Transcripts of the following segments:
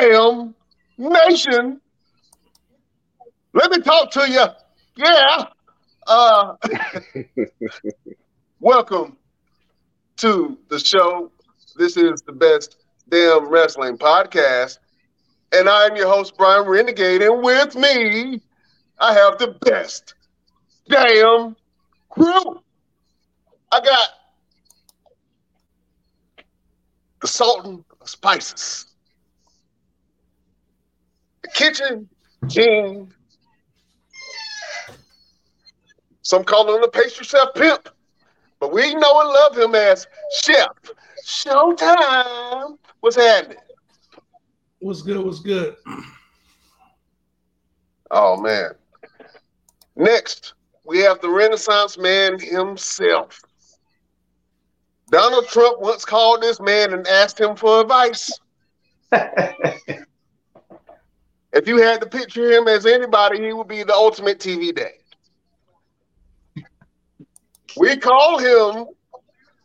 damn nation. Let me talk to you. Yeah. Uh, welcome to the show. This is the best damn wrestling podcast. And I'm your host, Brian Renegade. And with me, I have the best damn crew. I got the Sultan of Spices, Kitchen King. Some call him the pastry chef pimp, but we know and love him as Chef Showtime. What's happening? What's good? What's good? Oh man. Next, we have the Renaissance man himself. Donald Trump once called this man and asked him for advice. if you had to picture him as anybody, he would be the ultimate TV dad. We call him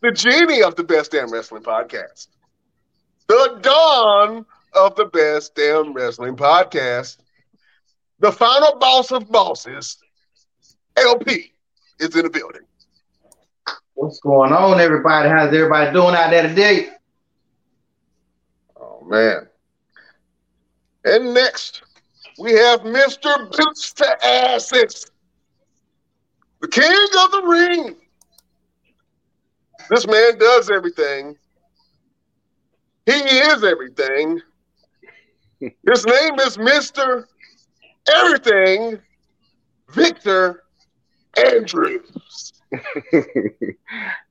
the genie of the best damn wrestling podcast, the dawn of the best damn wrestling podcast, the final boss of bosses, LP, is in the building. What's going on, everybody? How's everybody doing out there today? Oh man. And next, we have Mr. Boots to Asses, the king of the ring. This man does everything. He is everything. His name is Mr. Everything, Victor Andrews.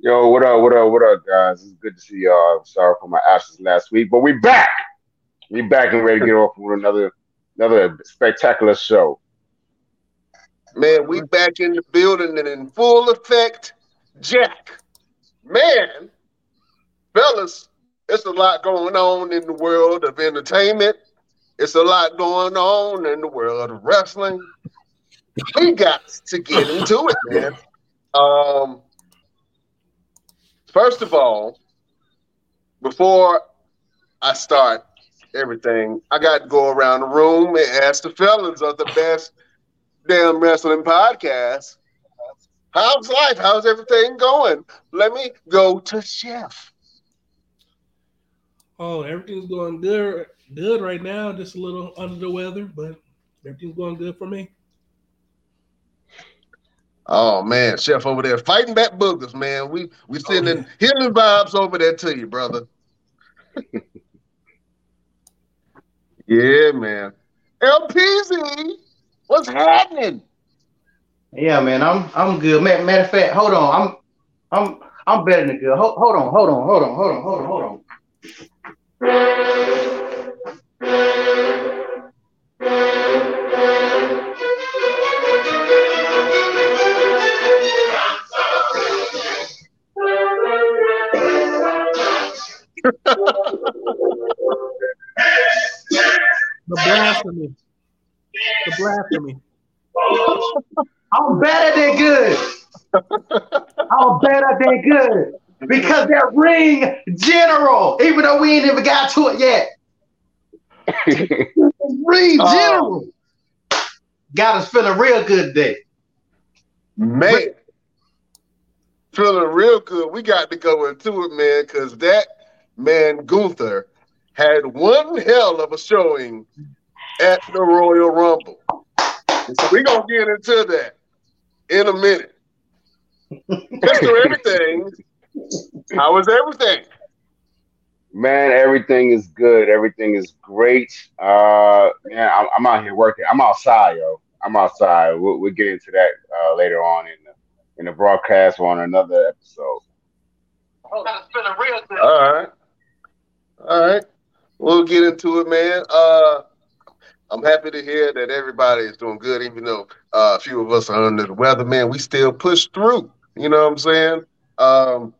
Yo, what up, what up, what up, guys? It's good to see y'all. I'm sorry for my absence last week, but we back. We back and ready to get off with another another spectacular show. Man, we back in the building and in full effect. Jack, man, fellas, it's a lot going on in the world of entertainment. It's a lot going on in the world of wrestling. We got to get into it, man. Um, first of all, before I start everything, I got to go around the room and ask the fellas of the best damn wrestling podcast. How's life? How's everything going? Let me go to Chef. Oh, everything's going good, good right now. Just a little under the weather, but everything's going good for me. Oh man, Chef over there fighting back boogers, man. We we sending oh, healing vibes over there to you, brother. yeah, man. LPZ, what's happening? Yeah, man, I'm I'm good. Matter, matter of fact, hold on, I'm I'm I'm better than good. Hold, hold on, hold on, hold on, hold on, hold on, hold on. The blasphemy. The blasphemy. I'm better than good. I'm better than good because that ring general, even though we ain't even got to it yet, ring Oh. general got us feeling real good today. Man, feeling real good. We got to go into it, man, because that man Gunther had one hell of a showing at the Royal Rumble. So we're gonna get into that in a minute. Mr. Everything, how is everything? Man, everything is good. Everything is great. Uh, man, I'm, I'm out here working. I'm outside, yo. I'm outside. We'll, we'll get into that uh, later on in the in the broadcast or on another episode. All right. All right. We'll get into it, man. Uh I'm happy to hear that everybody is doing good, even though uh, a few of us are under the weather, man. We still push through. You know what I'm saying? Um,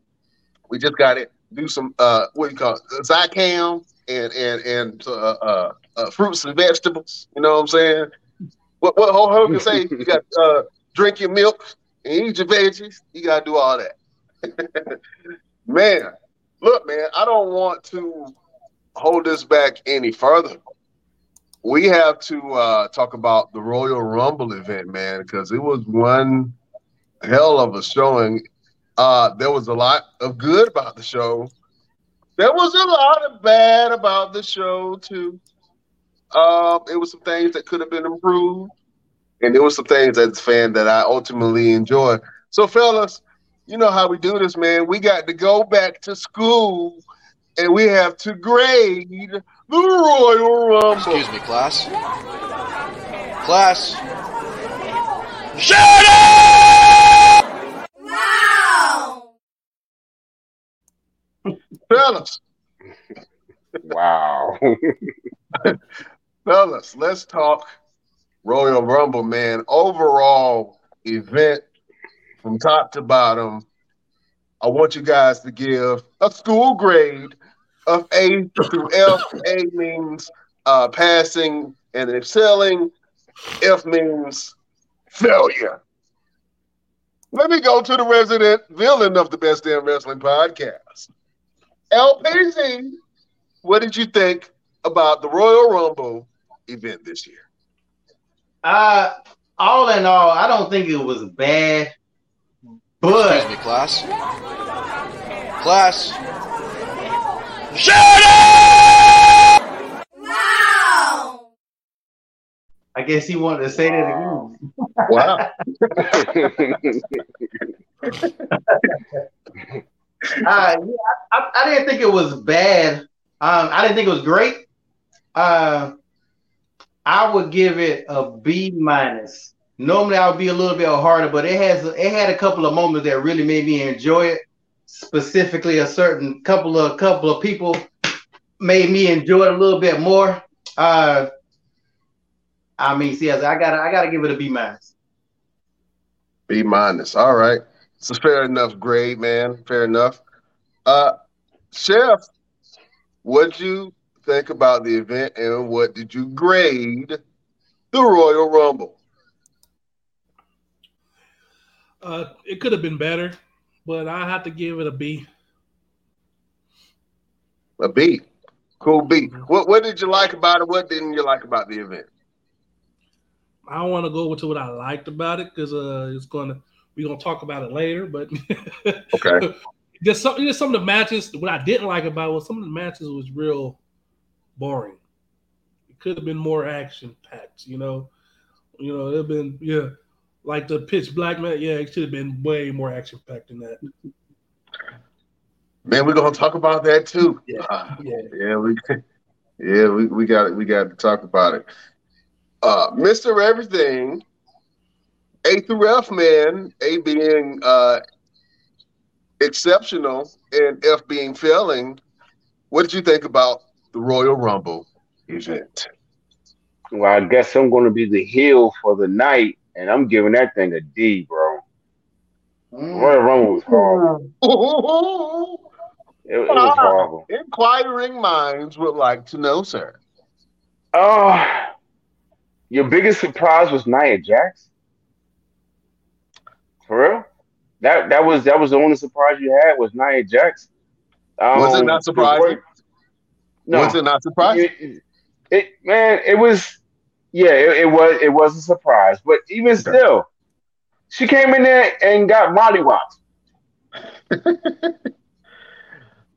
we just got to do some uh, what do you call it? Zicam and and and uh, uh, uh, fruits and vegetables. You know what I'm saying? What what Hulk Hogan say? You got uh, drink your milk and eat your veggies. You got to do all that. man, look, man, I don't want to hold this back any further. We have to uh, talk about the Royal Rumble event, man, because it was one hell of a showing. Uh, there was a lot of good about the show. There was a lot of bad about the show too. Uh, it was some things that could have been improved, and there was some things as a fan that I ultimately enjoy. So, fellas, you know how we do this, man. We got to go back to school, and we have to grade the Royal Rumble. Excuse me, class. Class. Shut up! Wow. Fellas. Wow. Fellas, let's talk Royal Rumble, man. Overall event from top to bottom. I want you guys to give a school grade of A through F. A means uh, passing and excelling. F means failure. Let me go to the resident villain of the Best Damn Wrestling podcast. LPZ, what did you think about the Royal Rumble event this year? Uh, all in all, I don't think it was bad. But Excuse me, class. Class. Shut up! Wow. I guess he wanted to say that again. Wow. uh, yeah, I, I, didn't think it was bad. Um, I didn't think it was great. Uh, I would give it a B minus. Normally, I would be a little bit harder, but it has it had a couple of moments that really made me enjoy it. Specifically, a certain couple of couple of people made me enjoy it a little bit more. Uh, I mean, see, I gotta I gotta give it a B minus. B minus. All right. It's a fair enough grade, man. Fair enough. Uh, Chef, what'd you think about the event and what did you grade the Royal Rumble? Uh, it could have been better, but I have to give it a B. A B. Cool B. What what did you like about it? What didn't you like about the event? I don't want to go into what I liked about it because uh, it's gonna we're gonna talk about it later. But okay, just some just some of the matches. What I didn't like about it was some of the matches was real boring. It could have been more action packed. You know, you know, it'd been yeah, like the pitch black man. Yeah, it should have been way more action packed than that. Man, we're gonna talk about that too. Yeah, uh, yeah, yeah. We, yeah, we, we got it. we got to talk about it. Uh, Mister Everything, A through F man, A being uh, exceptional and F being failing. What did you think about the Royal Rumble event? Well, I guess I'm going to be the heel for the night, and I'm giving that thing a D, bro. Mm. Royal Rumble was horrible. It, it was horrible. Inquiring minds would like to know, sir. Oh, your biggest surprise was Nia Jax. For real? That that was that was the only surprise you had was Nia Jax. Um, was it not surprising? No, was it not surprising? It, it man, it was. Yeah, it, it, was. It was a surprise, but even okay. still, she came in there and got mollywopped.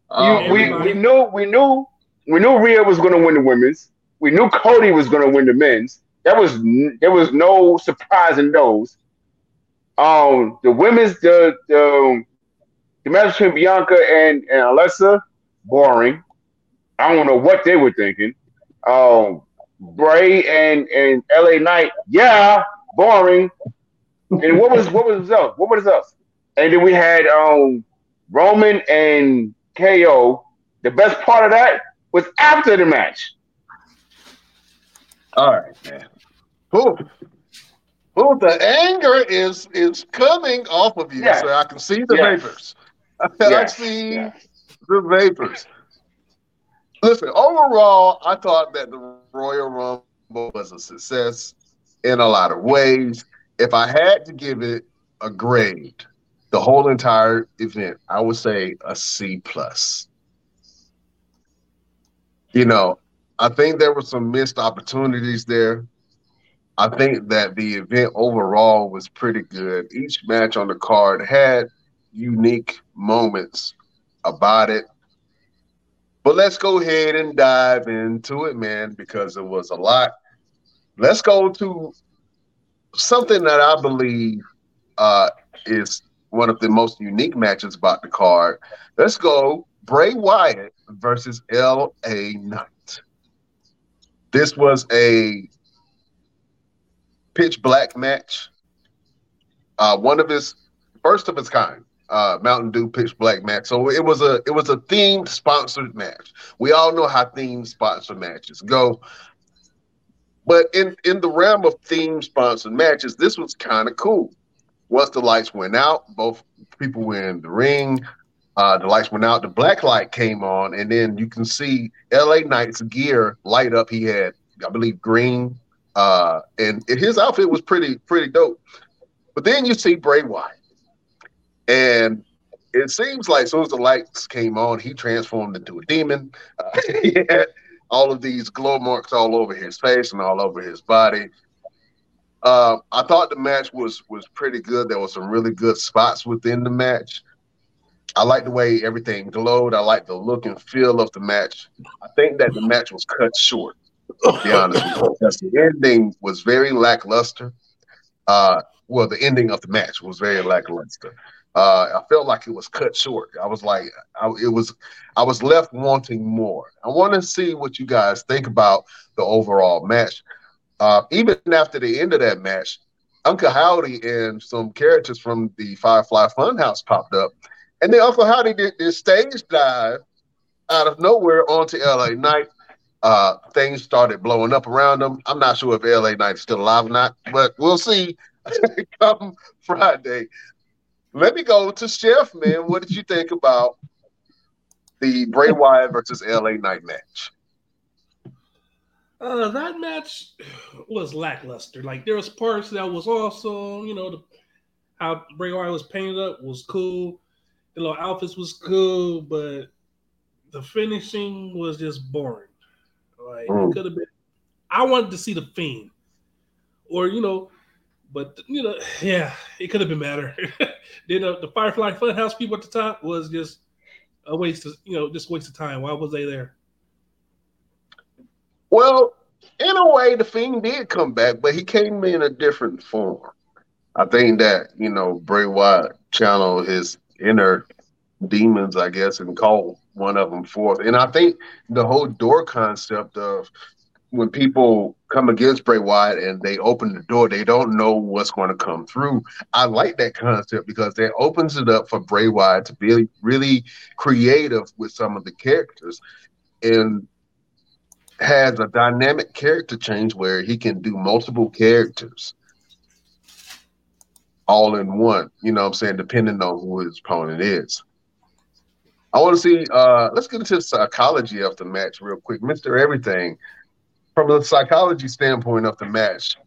um, we we knew we knew we knew Rhea was going to win the women's. We knew Cody was going to win the men's. That was there was no surprise in those. Um, the women's the the the match between Bianca and, and Alexa, boring. I don't know what they were thinking. Um, Bray and and LA Knight, yeah, boring. And what was what was up? What was us? And then we had um Roman and KO. The best part of that was after the match. All right, man. Who? Who? The anger is is coming off of you, yes. so I can see the yes. vapors. Yes. I see yes. the vapors. Listen, overall, I thought that the Royal Rumble was a success in a lot of ways. If I had to give it a grade, the whole entire event, I would say a C plus. You know, I think there were some missed opportunities there. I think that the event overall was pretty good. Each match on the card had unique moments about it. But let's go ahead and dive into it, man, because it was a lot. Let's go to something that I believe uh, is one of the most unique matches about the card. Let's go Bray Wyatt versus LA Knight. This was a pitch black match. Uh, one of his first of its kind. Uh, Mountain Dew pitch black match. So it was a it was a themed sponsored match. We all know how themed sponsored matches go. But in in the realm of themed sponsored matches, this was kind of cool. Once the lights went out, both people were in the ring. Uh, the lights went out. The black light came on, and then you can see LA Knight's gear light up. He had, I believe, green, uh, and his outfit was pretty pretty dope. But then you see Bray Wyatt, and it seems like as soon as the lights came on, he transformed into a demon. Uh, he had all of these glow marks all over his face and all over his body. Uh, I thought the match was was pretty good. There were some really good spots within the match. I like the way everything glowed. I like the look and feel of the match. I think that the match was cut short. To be honest because the ending was very lackluster. Uh, well, the ending of the match was very lackluster. Uh, I felt like it was cut short. I was like, I, it was, I was left wanting more. I want to see what you guys think about the overall match. Uh, even after the end of that match, Uncle Howdy and some characters from the Firefly Funhouse popped up, and then Uncle Howdy did this stage dive out of nowhere onto LA Knight. Uh, things started blowing up around them. I'm not sure if LA Knight's still alive or not, but we'll see come Friday. Let me go to Chef, man. What did you think about the Bray Wyatt versus LA Knight match? Uh, that match was lackluster. Like there was parts that was awesome. You know, the, how Bray Wyatt was painted up was cool. The little outfits was cool, but the finishing was just boring. Like mm. it could have been. I wanted to see the Fiend, or you know, but you know, yeah, it could have been better. then uh, the Firefly Funhouse people at the top was just a waste of you know, just waste of time. Why was they there? Well, in a way, the Fiend did come back, but he came in a different form. I think that you know Bray Wyatt channeled his inner demons, I guess, and called one of them forth. And I think the whole door concept of when people come against Bray Wyatt and they open the door, they don't know what's going to come through. I like that concept because that opens it up for Bray Wyatt to be really creative with some of the characters. And has a dynamic character change where he can do multiple characters all in one, you know what I'm saying, depending on who his opponent is. I want to see, uh, let's get into the psychology of the match real quick. Mr. Everything, from the psychology standpoint of the match,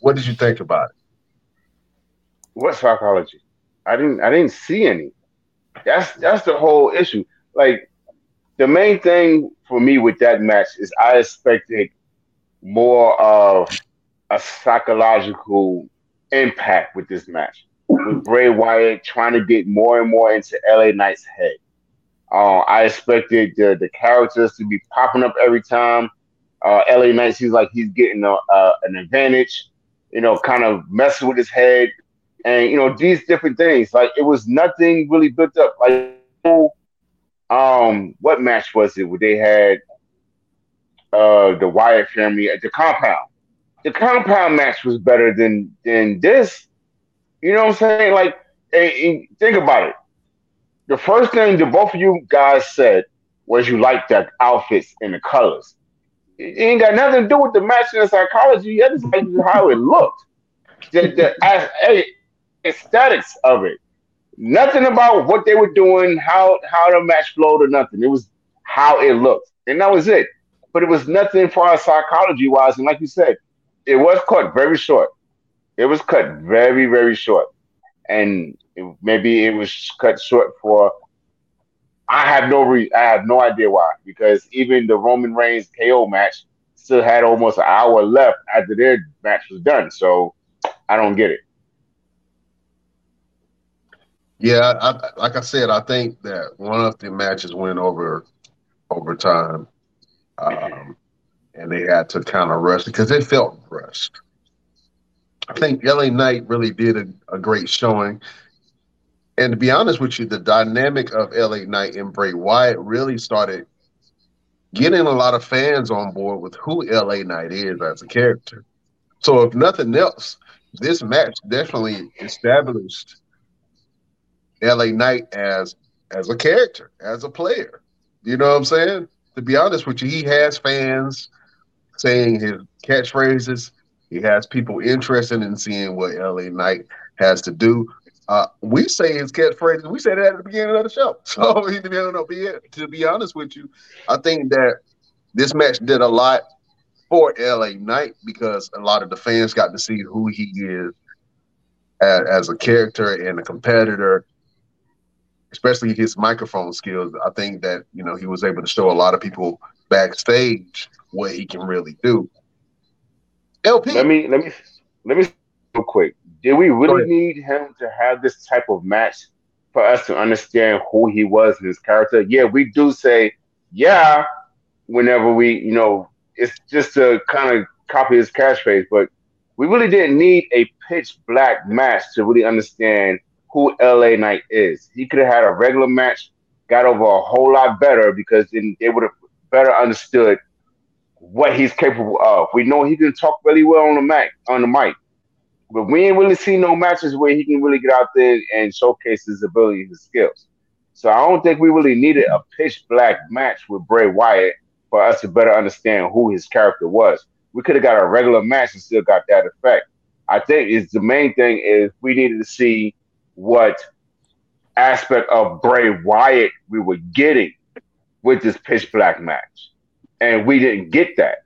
what did you think about it? What psychology? I didn't I didn't see any. That's that's the whole issue. Like the main thing for me with that match is I expected more of a psychological impact with this match. With Bray Wyatt trying to get more and more into LA Knight's head. Uh, I expected the, the characters to be popping up every time. Uh, LA Knight seems like he's getting a, an advantage, you know, kind of messing with his head. And, you know, these different things. Like, it was nothing really built up. Like, um, what match was it where they had uh the Wyatt family at the compound? The compound match was better than than this. You know what I'm saying? Like, and, and think about it. The first thing that both of you guys said was you liked the outfits and the colors. It ain't got nothing to do with the match and the psychology. It's like how it looked. The, the aesthetics of it. Nothing about what they were doing, how how the match flowed, or nothing. It was how it looked, and that was it. But it was nothing for our psychology wise. And like you said, it was cut very short. It was cut very very short, and It, maybe it was cut short for. I have no re- I have no idea why because even the Roman Reigns KO match still had almost an hour left after their match was done. So I don't get it. Yeah, I, like I said, I think that one of the matches went over overtime, um, and they had to kind of rush because they felt rushed. I think LA Knight really did a, a great showing. And to be honest with you, the dynamic of LA Knight and Bray Wyatt really started getting a lot of fans on board with who LA Knight is as a character. So if nothing else, this match definitely established LA Knight as as a character, as a player. You know what I'm saying? To be honest with you, he has fans saying his catchphrases. He has people interested in seeing what LA Knight has to do. Uh, we say his catchphrases. We said that at the beginning of the show. So, know, be, to be honest with you, I think that this match did a lot for LA Knight because a lot of the fans got to see who he is as, as a character and a competitor especially his microphone skills, I think that you know he was able to show a lot of people backstage what he can really do. LP, let me let me let me real quick. Did we really need him to have this type of match for us to understand who he was and his character? Yeah, we do say yeah whenever we you know it's just to kind of copy his catchphrase, but we really didn't need a pitch black match to really understand who LA Knight is. He could have had a regular match, got over a whole lot better because then they would have better understood what he's capable of. We know he can talk really well on the mic, on the mic, but we ain't really seen no matches where he can really get out there and showcase his ability, his skills. So I don't think we really needed a pitch black match with Bray Wyatt for us to better understand who his character was. We could have got a regular match and still got that effect. I think is the main thing is we needed to see what aspect of Bray Wyatt we were getting with this pitch black match. And we didn't get that.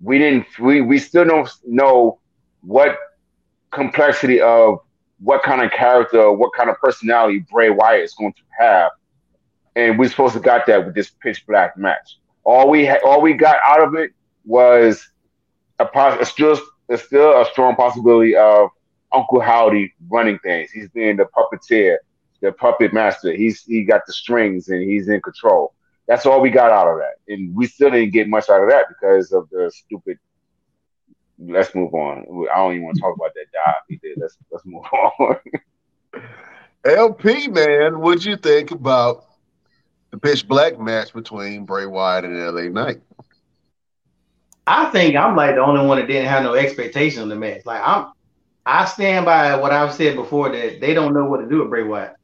We didn't we, we still don't know what complexity of what kind of character, what kind of personality Bray Wyatt is going to have. And we're supposed to got that with this pitch black match. All we ha- all we got out of it was a, pos- a still a still a strong possibility of Uncle Howdy running things. He's being the puppeteer, the puppet master. He's he got the strings and he's in control. That's all we got out of that, and we still didn't get much out of that because of the stupid. Let's move on. I don't even want to talk about that dive he did. Let's let's move on. LP man, what'd you think about the pitch black match between Bray Wyatt and LA Knight? I think I'm like the only one that didn't have no expectation of the match. Like I'm I stand by what I've said before that they don't know what to do with Bray Wyatt.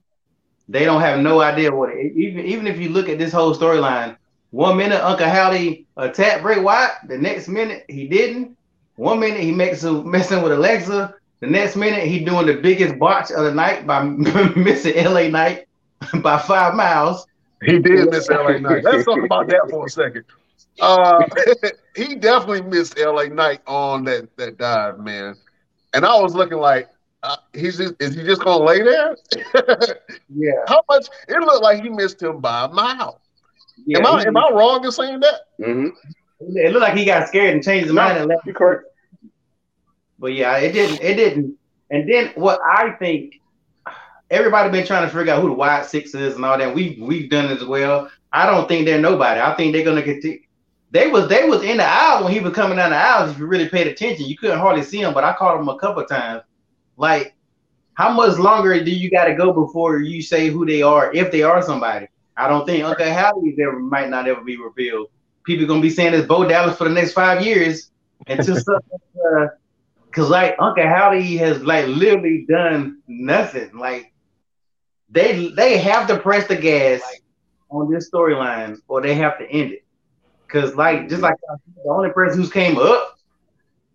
They don't have no idea what it, even even if you look at this whole storyline, one minute Uncle Howdy attacked Bray Wyatt, the next minute he didn't. One minute he makes a messing with Alexa, the next minute he doing the biggest botch of the night by missing LA Knight by five miles. He did miss LA night. Let's talk about that for a second. Uh, he definitely missed LA Knight on that that dive, man and I was looking like, uh, he's just, is he just gonna lay there? yeah. How much? It looked like he missed him by a mile. Yeah, am I am I wrong in saying that? Mm-hmm. It looked like he got scared and changed his mind and left. Correct. But yeah, it didn't. It didn't. And then what I think everybody been trying to figure out who the Wyatt Six is and all that. We we've done as well. I don't think they're nobody. I think they're gonna continue they was they was in the aisle when he was coming down the aisles. If you really paid attention, you couldn't hardly see him, but I caught him a couple times. Like, how much longer do you got to go before you say who they are, if they are somebody? I don't think Uncle Howdy ever might not ever be revealed. People gonna be saying it's Bo Dallas for the next five years until something Uh, Cause like Uncle Howdy has like literally done nothing. Like they they have to press the gas on this storyline, or they have to end it. Cause like just like the only person who's came up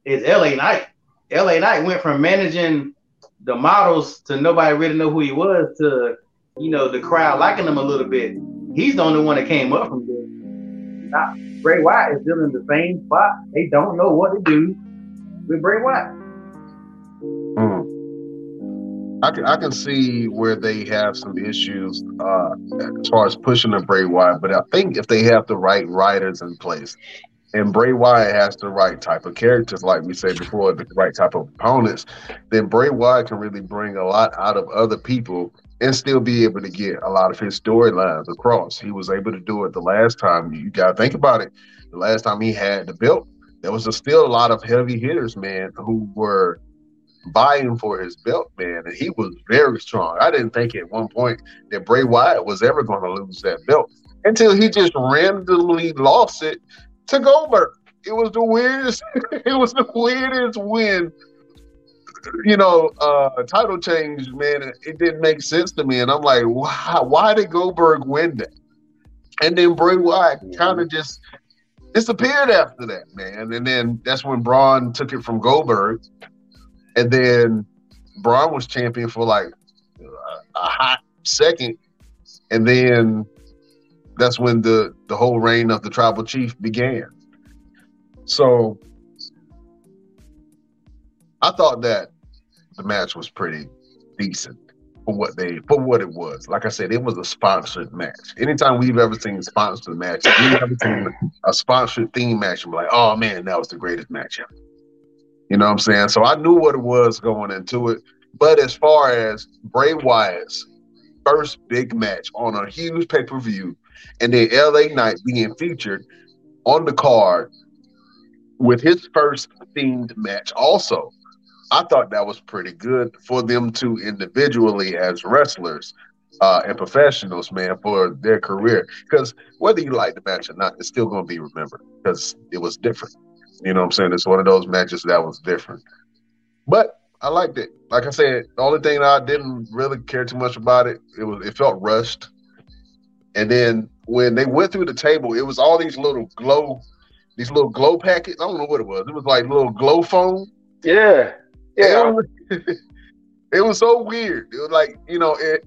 is LA Knight. LA Knight went from managing the models to nobody really know who he was to you know the crowd liking him a little bit. He's the only one that came up from there. Now, Bray Wyatt is still in the same spot. They don't know what to do Bray Wyatt. Mm. I can I can see where they have some issues uh, as far as pushing the Bray Wyatt, but I think if they have the right writers in place, and Bray Wyatt has the right type of characters, like we said before, the right type of opponents, then Bray Wyatt can really bring a lot out of other people and still be able to get a lot of his storylines across. He was able to do it the last time. You got to think about it. The last time he had the belt, there was a, still a lot of heavy hitters, man, who were buying for his belt, man, and he was very strong. I didn't think at one point that Bray Wyatt was ever going to lose that belt until he just randomly lost it to Goldberg. It was the weirdest. it was the weirdest win. You know, uh, title change, man. It, it didn't make sense to me, and I'm like, why? Why did Goldberg win that? And then Bray Wyatt kind of just disappeared after that, man. And then that's when Braun took it from Goldberg, and then Braun was champion for like a hot second, and then that's when the the whole reign of the tribal chief began. So I thought that the match was pretty decent for what they for what it was. Like I said, it was a sponsored match. Anytime we've ever seen sponsored match, we've ever seen a sponsored theme match, like, oh man, that was the greatest match ever. You know what I'm saying? So I knew what it was going into it. But as far as Bray Wyatt's first big match on a huge pay per view and then LA Knight being featured on the card with his first themed match also. I thought that was pretty good for them to individually as wrestlers uh, and professionals, man, for their career. Because whether you like the match or not, it's still going to be remembered because it was different. You know what I'm saying? It's one of those matches that was different. But I liked it. Like I said, the only thing I didn't really care too much about it, it was it felt rushed. And then when they went through the table, it was all these little glow, these little glow packets. I don't know what it was. It was like little glow foam. Yeah, yeah. It was, it was so weird. It was like you know it.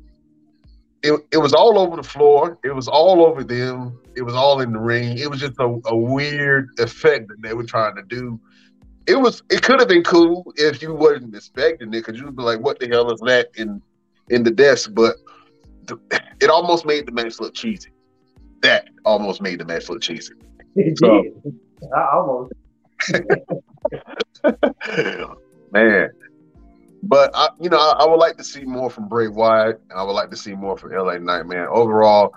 It, it was all over the floor. It was all over them. It was all in the ring. It was just a, a weird effect that they were trying to do. It was. It could have been cool if you wasn't expecting it, because you'd be like, "What the hell is that in in the desk?" But it almost made the match look cheesy. That almost made the match look cheesy. It so, did. almost. Man. But I, you know, I, I, would like to see more from Bray Wyatt, and I would like to see more from LA Knight, man. Overall,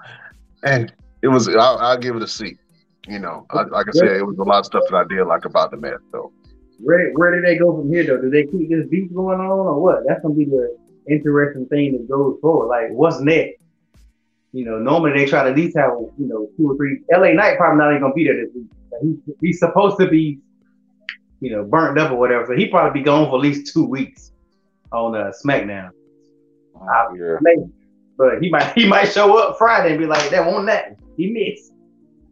and it was I'll, I'll give it a C. You know, I, like I said, it was a lot of stuff that I did like about the match, though. Where where do they go from here, though? Do they keep this beat going on, or what? That's gonna be the interesting thing that goes forward. Like, what's next? You know, normally they try to have you know two or three. LA Knight probably not even gonna be there this week. He's supposed to be, you know, burnt up or whatever. So he probably be gone for at least two weeks on uh, SmackDown. Oh, yeah. But he might he might show up Friday and be like, "That won't that he missed."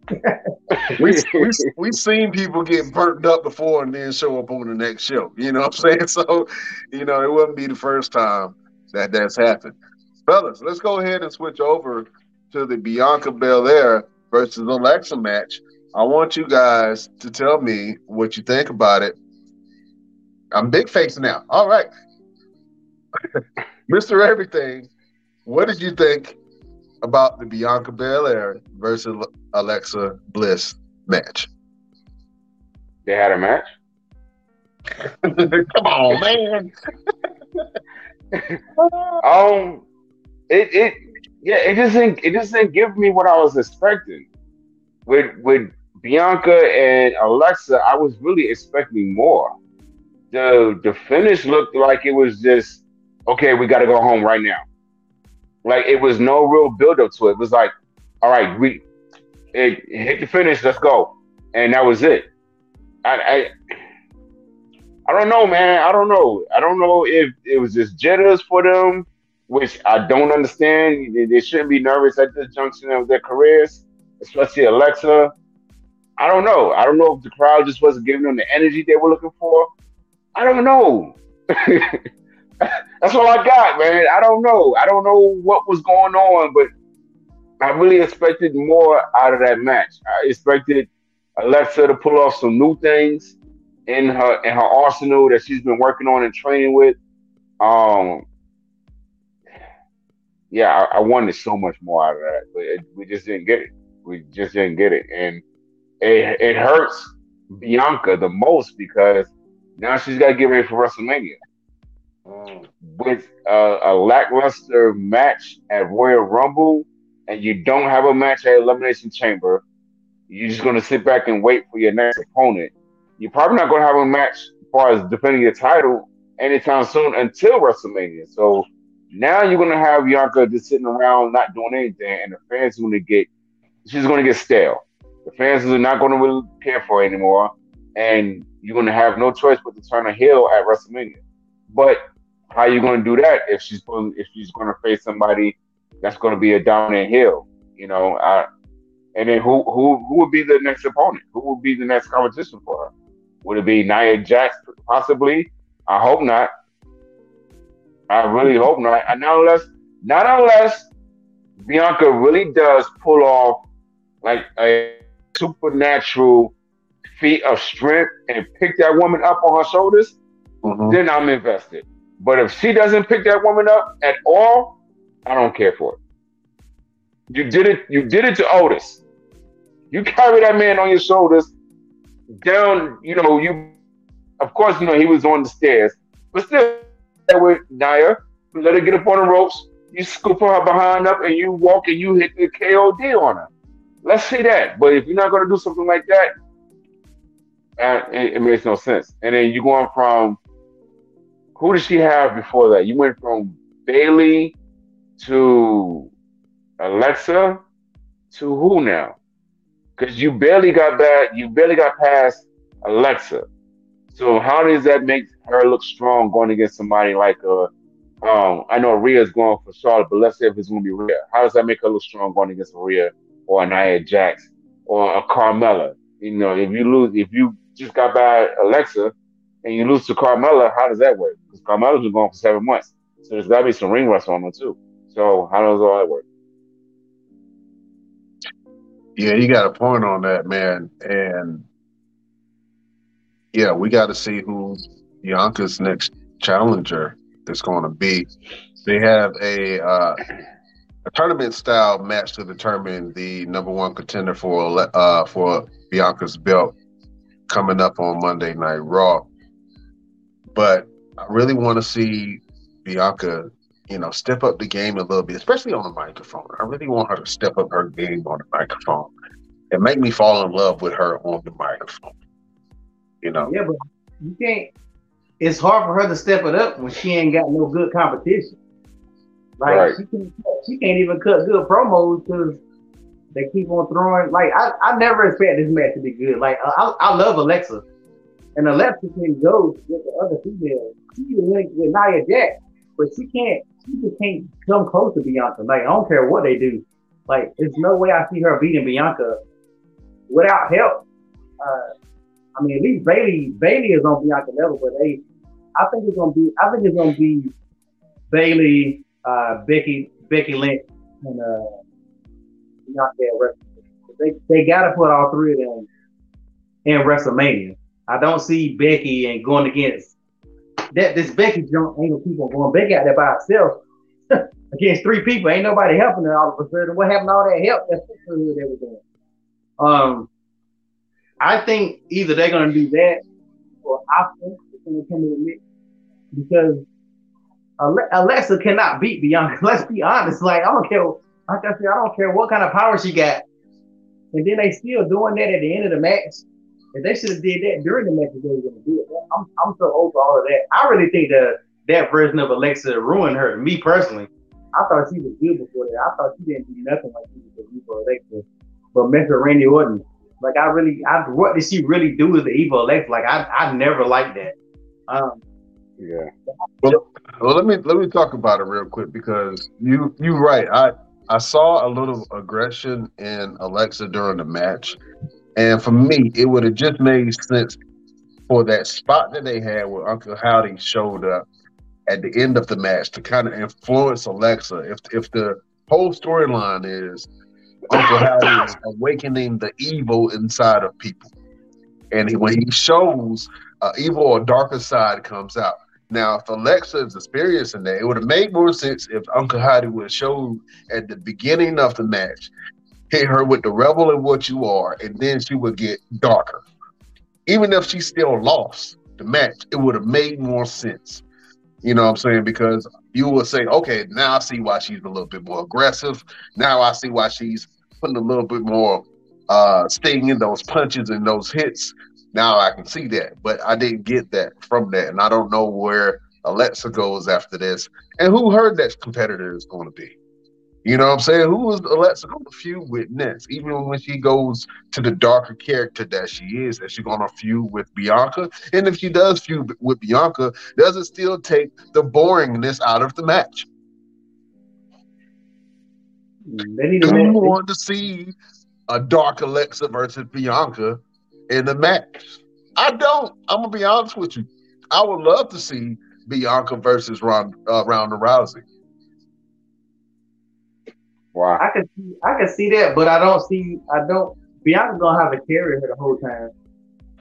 we, we we seen people get burnt up before and then show up on the next show. You know what I'm saying? So, you know, it wouldn't be the first time that that's happened. Fellas, let's go ahead and switch over to the Bianca Belair versus Alexa match. I want you guys to tell me what you think about it. I'm big face now. All right. Mr. Everything, what did you think about the Bianca Belair versus Alexa Bliss match? They had a match? Come on, man. um it it yeah, it just didn't it just didn't give me what I was expecting. With with Bianca and Alexa, I was really expecting more. The the finish looked like it was just okay, we gotta go home right now. Like it was no real build up to it. It was like, all right, we it hit the finish, let's go. And that was it. I, I I don't know, man. I don't know. I don't know if it was just jitters for them which I don't understand. They, they shouldn't be nervous at this junction of their careers, especially Alexa. I don't know. I don't know if the crowd just wasn't giving them the energy they were looking for. I don't know. That's all I got, man. I don't know. I don't know what was going on, but I really expected more out of that match. I expected Alexa to pull off some new things in her in her arsenal that she's been working on and training with. Um, yeah, I, I, wanted so much more out of that, but it, we just didn't get it. We just didn't get it, and it, it hurts Bianca the most because now she's got to get ready for WrestleMania. Um, with a, a lackluster match at Royal Rumble, and you don't have a match at Elimination Chamber, you're just going to sit back and wait for your next opponent. You're probably not going to have a match as far as defending your title anytime soon until WrestleMania. So now you're going to have Bianca just sitting around not doing anything, and the fans are going to get she's going to get stale. The fans are not going to really care for anymore, and you're going to have no choice but to turn a heel at WrestleMania. But how are you going to do that if she's going if she's going to face somebody that's going to be a dominant heel? You know, I, and then who who who would be the next opponent? Who would be the next competition for her? Would it be Nia Jax possibly? I hope not. I really hope not. And not unless not unless Bianca really does pull off like a supernatural feat of strength and pick that woman up on her shoulders, mm-hmm. then I'm invested. But if she doesn't pick that woman up at all, I don't care for it. You did it. You did it to Otis. You carry that man on your shoulders down. You know you. Of course, you know he was on the stairs, but still, that with Nia, let her get up on the ropes. You scoop her behind up, and you walk and you hit the KOD on her. Let's say that. But if you're not going to do something like that, uh, it, it, makes no sense. And then you're going from who did she have before that? You went from Bayley to Alexa to who now? Because you barely got back, you barely got past Alexa. So how does that make her look strong going against somebody like uh um I know Rhea's going for Charlotte, but let's say if it's gonna be Rhea. How does that make her look strong going against Rhea or a Nia Jax or a Carmella? You know, if you lose if you just got by Alexa and you lose to Carmella, how does that work? Because Carmella's been going for seven months. So there's gotta be some ring rust on her too. So how does all that work? Yeah, you got a point on that, man. And yeah, we got to see who Bianca's next challenger is going to be. They have a uh, a tournament style match to determine the number one contender for uh, for Bianca's belt coming up on Monday Night Raw. But I really want to see Bianca, you know, step up the game a little bit, especially on the microphone. I really want her to step up her game on the microphone and make me fall in love with her on the microphone. You know? Yeah, but you can't. It's hard for her to step it up when she ain't got no good competition. Like right. she can she can't even cut good promos because they keep on throwing. Like I, I never expect this match to be good. Like I, I love Alexa, and Alexa can go with the other females. She can link with Nia Jax, but she can't. She just can't come close to Bianca. Like I don't care what they do. Like there's no way I see her beating Bianca without help. Uh, I mean, at least Bayley Bayley is on Bianca level, but they, I think it's gonna be. I think it's gonna be Bayley, uh, Becky, Becky Lynch, and uh, They they gotta put all three of them in WrestleMania. I don't see Becky and going against that. This Becky jump ain't keep on going. Becky out there by herself against three people. Ain't nobody helping her all of a sudden. What happened to all that help? That's the they were doing. Um, I think either they're gonna do that or Asuka is gonna come in the mix because Alexa cannot beat Bianca. Let's be honest. Like I don't care. Like I said, I don't care what kind of power she got. And then they still doing that at the end of the match. If they should have did that during the match, they were gonna do it. I'm I'm so over all of that. I really think that that version of Alexa ruined her. Me personally, I thought she was good before that. I thought she didn't do nothing like she was before Alexa but Mr. Randy Orton. Like I really, I what did she really do with the evil Alexa? Like I, I never liked that. Um, yeah. Well, well, let me let me talk about it real quick because you you're right. I I saw a little aggression in Alexa during the match, and for me, it would have just made sense for that spot that they had where Uncle Howdy showed up at the end of the match to kind of influence Alexa. If if the whole storyline is Uncle Howdy is awakening the evil inside of people. And when he shows uh, evil or darker side comes out, Now, if Alexa is experiencing that, it would have made more sense if Uncle Howdy would showed at the beginning of the match, hit her with the rebel and what you are, and then she would get darker. Even if she still lost the match, it would have made more sense. You know what I'm saying? Because you would say, okay, now I see why she's a little bit more aggressive. Now I see why she's putting a little bit more uh sting in those punches and those hits now I can see that, but I didn't get that from that, and I don't know where Alexa goes after this, and who her next competitor is going to be. You know what I'm saying? Who is Alexa going to feud with next? Even when she goes to the darker character that she is, is she going to feud with Bianca? And if she does feud with Bianca, does it still take the boringness out of the match? Do you want to see a dark Alexa versus Bianca in the match. I don't. I'm gonna be honest with you. I would love to see Bianca versus Ronda, uh, Ronda Rousey. Wow. I can see, I can see that, but I don't see. I don't. Bianca's gonna have to carry her the whole time,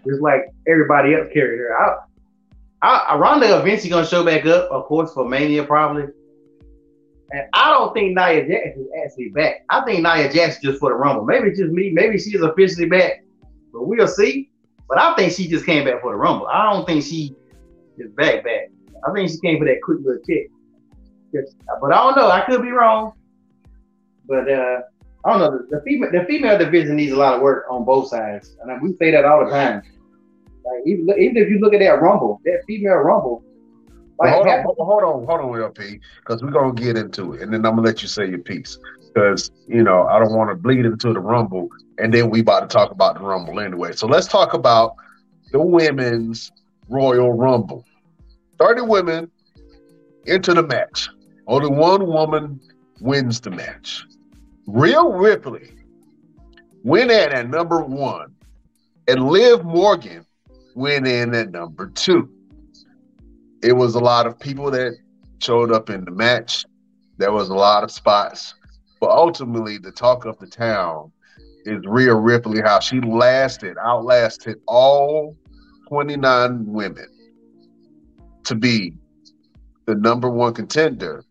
just like everybody else carried her. I, I, Ronda eventually gonna show back up, of course, for Mania probably. And I don't think Nia Jax is actually back. I think Nia Jax just for the Rumble. Maybe it's just me. Maybe she's officially back but we'll see. But I think she just came back for the Rumble. I don't think she is back back. I think she came for that quick little kick. But I don't know. I could be wrong. But uh, I don't know. The, the, female the female division needs a lot of work on both sides, and we say that all the time. Like even, even if you look at that Rumble, that female Rumble. Like, hold, on, hold on, hold on, LP, because we're gonna get into it, and then I'm gonna let you say your piece because you know I don't want to bleed into the Rumble, and then we about to talk about the Rumble anyway. So let's talk about the women's Royal Rumble. Thirty women into the match. Only one woman wins the match. Rhea Ripley went in at number one, and Liv Morgan went in at number two. It was a lot of people that showed up in the match. There was a lot of spots. But ultimately, the talk of the town is Rhea Ripley, how she lasted, outlasted all 29 women to be the number one contender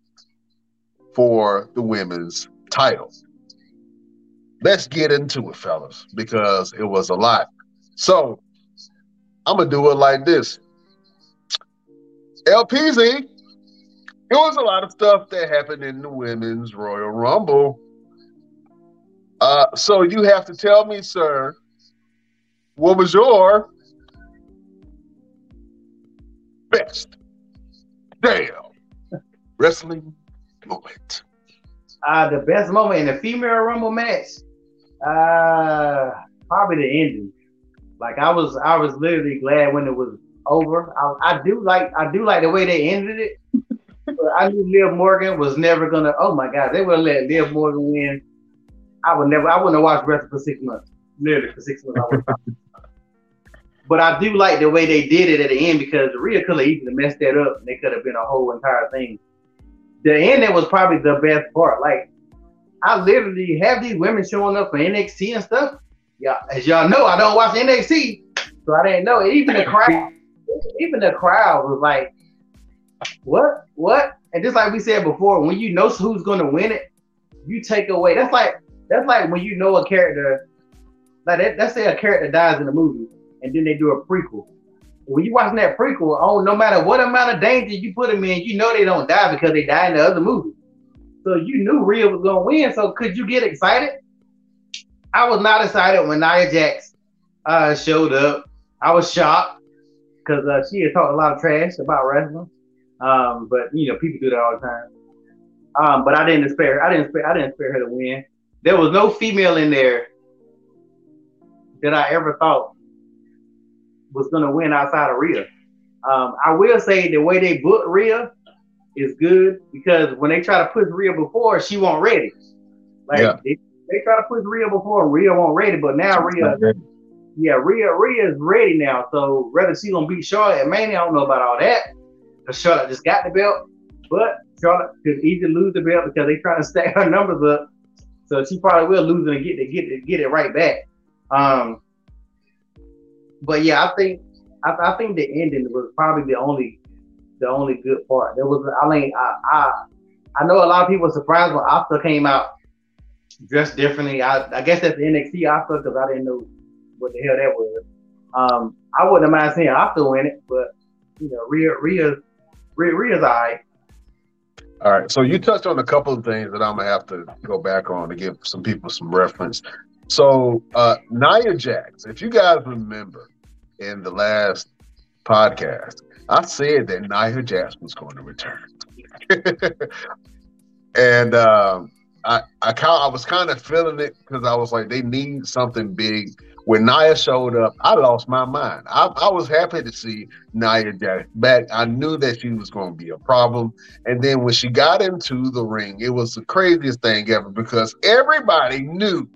for the women's title. Let's get into it, fellas, because it was a lot. So I'm gonna do it like this. LPZ it was a lot of stuff that happened in the women's Royal Rumble. Uh, so you have to tell me, sir, what was your best damn wrestling moment? Uh, the best moment in the female Rumble match, uh, probably the ending. Like I was, I was literally glad when it was over. I, I do like, I do like the way they ended it I knew Liv Morgan was never gonna. Oh my God, they would let Liv Morgan win. I would never. I wouldn't have watched wrestling for six months. Literally for six months. but I do like the way they did it at the end because Rhea could have easily messed that up. And they could have been a whole entire thing. The end ending was probably the best part. Like I literally have these women showing up for NXT and stuff. Yeah, as y'all know, I don't watch NXT, so I didn't know. Even the crowd, even the crowd was like, what? What? And just like we said before, when you know who's going to win it, you take away. That's like that's like when you know a character. Like that, let's say a character dies in a movie, and then they do a prequel. When you watching that prequel, oh, no matter what amount of danger you put them in, you know they don't die because they died in the other movie. So you knew Rhea was gonna win. So could you get excited? I was not excited when Nia Jax uh, showed up. I was shocked because uh, she had talked a lot of trash about wrestling. Um, but you know, people do that all the time. Um, but I didn't spare. I didn't spare. I didn't spare her to win. There was no female in there that I ever thought was gonna win outside of Rhea. Um, I will say the way they booked Rhea is good because when they try to push Rhea before, she won't ready. Like yeah. they, they try to push Rhea before, Rhea won't ready, but now Rhea, yeah, Rhea, Rhea is ready now. So whether she gonna beat Charlotte at Mania, I don't know about all that. Charlotte just got the belt, but Charlotte could easily lose the belt because they trying to stack her numbers up. So she probably will lose it and get it, get it, get it right back. Um, but yeah, I think I, I think the ending was probably the only the only good part. There was, I mean, I, I, I know a lot of people were surprised when Asuka came out dressed differently. I, I guess that's the NXT Asuka because I didn't know what the hell that was. Um, I wouldn't mind seeing Asuka in it, but you know, Rhea, Rhea, Rhea, Rhea's alright. All right, so you touched on a couple of things that I'm gonna have to go back on to give some people some reference. So uh Nia Jax, if you guys remember in the last podcast, I said that Nia Jax was going to return. and um I I, I was kind of feeling it because I was like, they need something big when Nia showed up, I lost my mind. I, I was happy to see Nia back. I knew that she was going to be a problem. And then when she got into the ring, it was the craziest thing ever because everybody knew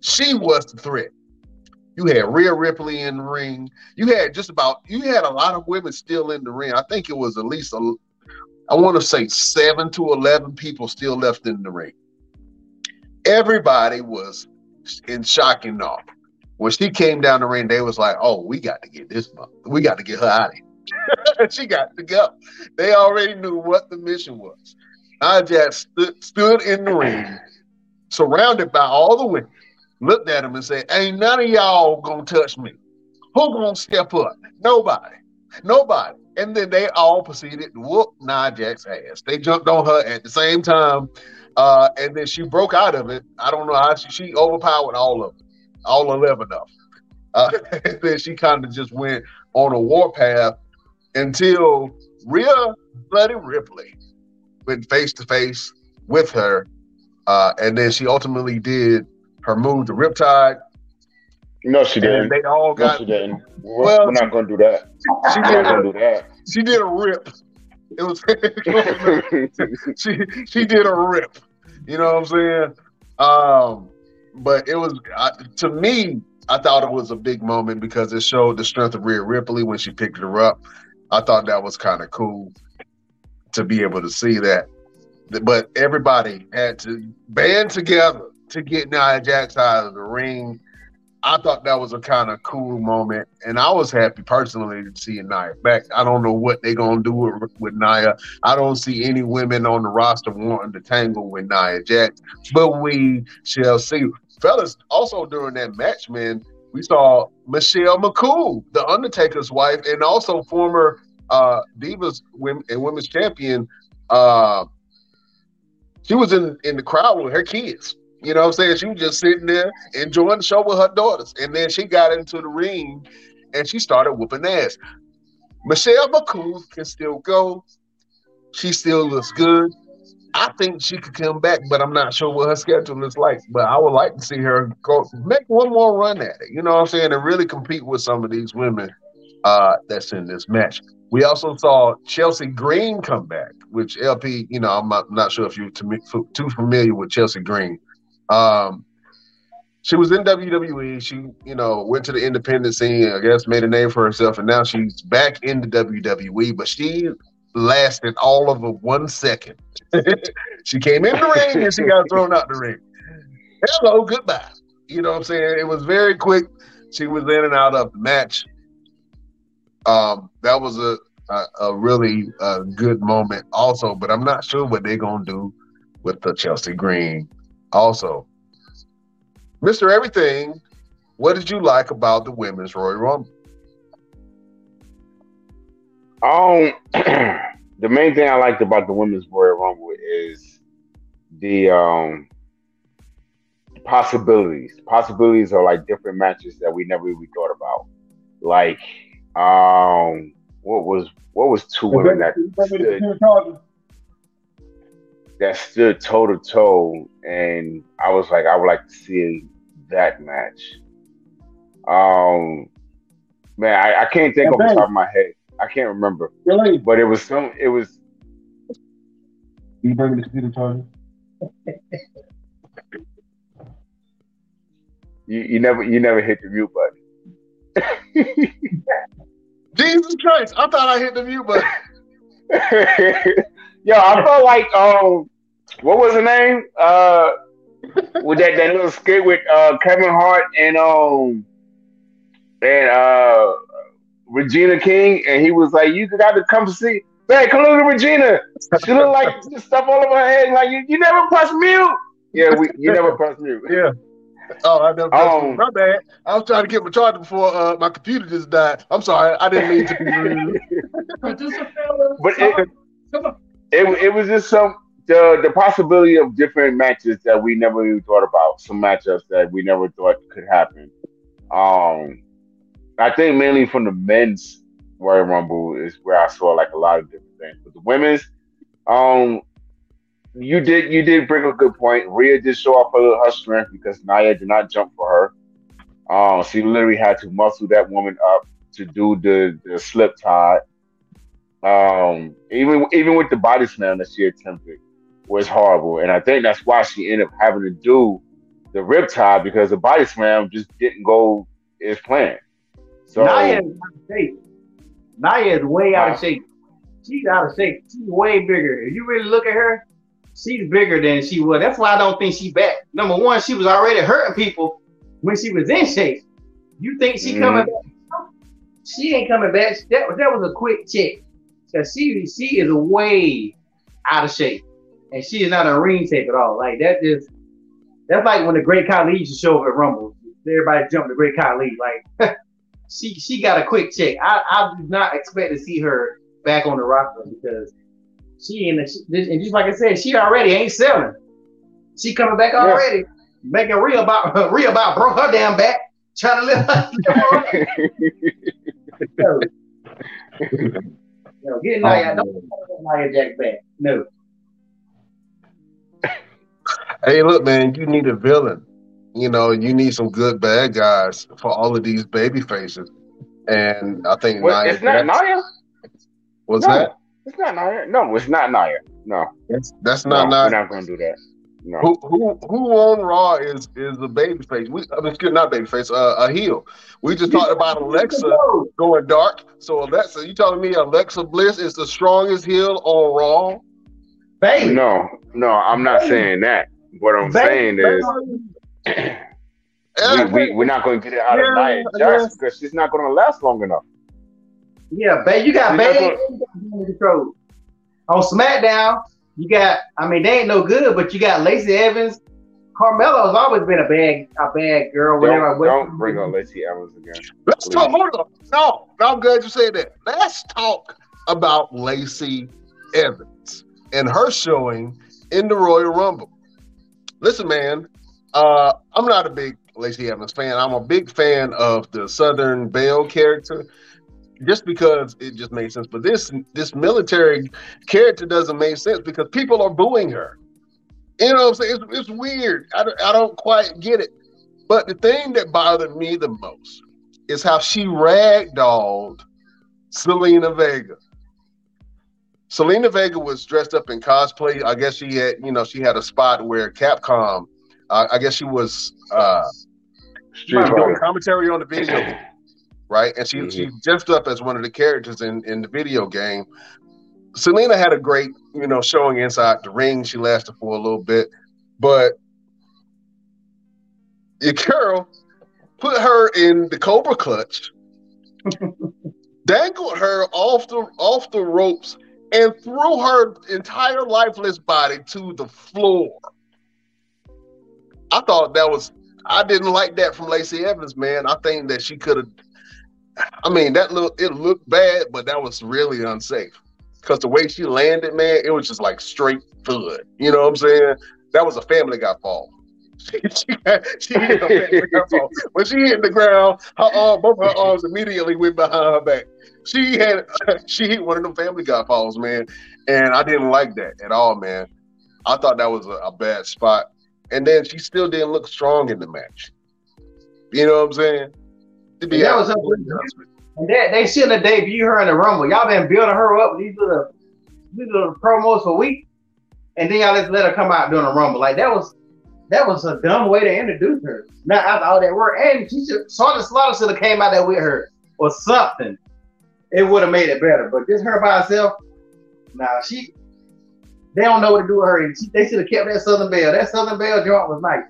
she was the threat. You had Rhea Ripley in the ring. You had just about you had a lot of women still in the ring. I think it was at least a, I want to say seven to eleven people still left in the ring. Everybody was in shock and awe when she came down the ring, they was like, "Oh, we got to get this, we got to get her out of here." she got to go. They already knew what the mission was. I just stood, in the ring, surrounded by all the women, looked at him and said, "Ain't none of y'all gonna touch me. Who gonna step up? Nobody, nobody." And then they all proceeded to whoop Nia Jack's ass. They jumped on her at the same time, uh, and then she broke out of it. I don't know how she, she overpowered all of them all 11 of them. Uh, then she kind of just went on a warpath until Rhea Bloody Ripley went face to face with her. Uh, and then she ultimately did her move to Riptide. No, she didn't. They all got. No, she didn't. We're, well, we're not going to do that. She did not do that. She did a rip. It was. she she did a rip. You know what I'm saying? Um, but it was to me. I thought it was a big moment because it showed the strength of Rhea Ripley when she picked her up. I thought that was kind of cool to be able to see that. But everybody had to band together to get Nia Jax out of the ring I thought that was a kind of cool moment, and I was happy personally to see Nia back. I don't know what they're gonna do with, with Nia. I don't see any women on the roster wanting to tangle with Nia Jax, but we shall see. Fellas, also during that match, man, we saw Michelle McCool, the Undertaker's wife, and also former uh, Divas women and Women's Champion. Uh, she was in in the crowd with her kids. You know what I'm saying? She was just sitting there enjoying the show with her daughters. And then she got into the ring and she started whooping ass. Michelle McCool can still go. She still looks good. I think she could come back, but I'm not sure what her schedule is like. But I would like to see her go make one more run at it. You know what I'm saying? And really compete with some of these women uh, that's in this match. We also saw Chelsea Green come back, which LP, you know, I'm not, not sure if you're too familiar with Chelsea Green. Um, she was in WWE. She, you know, went to the independent scene. I guess made a name for herself, and now she's back in the WWE. But she lasted all of a one second. she came in the ring and she got thrown out the ring. Hello, goodbye. You know what I'm saying? It was very quick. She was in and out of the match. Um, that was a a, a really uh, good moment, also. But I'm not sure what they're gonna do with the Chelsea Green also, Mr. Everything, what did you like about the women's Royal Rumble? Um, the main thing I liked about the women's Royal Rumble is the um possibilities. Possibilities are like different matches that we never really thought about. Like, um, what was what was two women that stood, that stood toe to toe, and I was like, I would like to see that match. Um, man, I, I can't think off the top of my head. I can't remember. Really? But it was some. It was. You bring the computer charger. you you never you never hit the mute button. Jesus Christ! I thought I hit the mute button. Yo, I felt like um, what was the name? Uh, with that that little skit with uh Kevin Hart and um and uh Regina King, and he was like, "You got to come see Man, come look at Regina. She looked like stuff all over her head. Like you, you never press mute. Yeah, we you never press mute. Yeah. Oh, I never. Um, my bad. I was trying to get my charger before uh, my computer just died. I'm sorry. I didn't mean to be rude. but it, it, it was just some the the possibility of different matches that we never even thought about. Some matchups that we never thought could happen. Um, I think mainly from the men's Royal Rumble is where I saw like a lot of different things. But the women's, um, you did you did bring a good point. Rhea did show off her, her strength because Nia did not jump for her. Um, she literally had to muscle that woman up to do the the slip tie. Um, even even with the body slam that she attempted was horrible, and I think that's why she ended up having to do the Riptide because the body slam just didn't go as planned. So Nia is out of shape. Way out of shape. She's out of shape. She's way bigger. If you really look at her, she's bigger than she was. That's why I don't think she back. Number one, she was already hurting people when she was in shape. You think she mm-hmm. coming back? She ain't coming back. That, that was a quick check. Cause she she is way out of shape. And she is not a ring tape at all. Like that just that's like when the great Khali used to show up at Rumble. Everybody jumped the great Khali. Like she she got a quick check. I, I do not expect to see her back on the roster because she and and just like I said, she already ain't selling. She coming back already, yeah. making real about real about broke her damn back, trying to live. No, no, get Nia, don't Nia Jax back. No. Hey, look, man, you need a villain. You know, you need some good bad guys for all of these baby faces. And I think well, Nia it's not Nia. What's no, that? It's not Nia. No, it's not Nia. No, that's that's not no, Nia. We're not gonna do that. No. Who who who on Raw is is the baby face? We I mean, excuse not baby face, uh, a heel. We just talked about Alexa going dark. So Alexa, you telling me Alexa Bliss is the strongest heel on Raw? Baby. No, no, I'm not Baby. saying that. What I'm Baby. saying is we, we, we're not going to get it out yeah, of Nia Jax because she's not going to last long enough. Yeah, babe, you got babe control. On SmackDown, you got, I mean, they ain't no good, but you got Lacey Evans. Carmella's always been a bad, a bad girl. Don't, don't bring up Lacey Evans again. Let's please. talk. Hold on. No, no, I'm glad you said that. Let's talk about Lacey Evans and her showing in the Royal Rumble. Listen, man, uh, I'm not a big Lacey Evans fan. I'm a big fan of the Southern Belle character, just because it just made sense. But this this military character doesn't make sense because people are booing her. You know what I'm saying? It's, it's weird. I don't, I don't quite get it. But the thing that bothered me the most is how she ragdolled Zelina Vega. Zelina Vega was dressed up in cosplay. I guess she had, you know, she had a spot where Capcom, uh, I guess she was uh, doing commentary on the video, right? And she mm-hmm. she dressed up as one of the characters in in the video game. Zelina had a great, you know, showing inside the ring. She lasted for a little bit, but your girl put her in the Cobra clutch, dangled her off the off the ropes, and threw her entire lifeless body to the floor. I thought that was I didn't like that from Lacey Evans, man. I think that she could have. I mean, that look it looked bad, but that was really unsafe because the way she landed, man, it was just like straight foot. You know what I'm saying? That was a Family Guy fall. she, she, she hit Guy fall. When she hit the ground, her arm, both her arms immediately went behind her back. She had she hit one of them Family Guy falls, man, and I didn't like that at all, man. I thought that was a, a bad spot and then she still didn't look strong in the match. You know what I'm saying? To be that was and they, they shouldn't have debuted her in the Rumble. Y'all been building her up these little these little promos for weeks, and then y'all just let her come out during the Rumble. Like that was that was a dumb way to introduce her. Not after all that work, and she should Sergeant Slaughter should have came out there with her or something. It would have made it better. But just her by herself, nah, she they don't know what to do with her. She, they should have kept that Southern Belle. That Southern Belle joint was nice.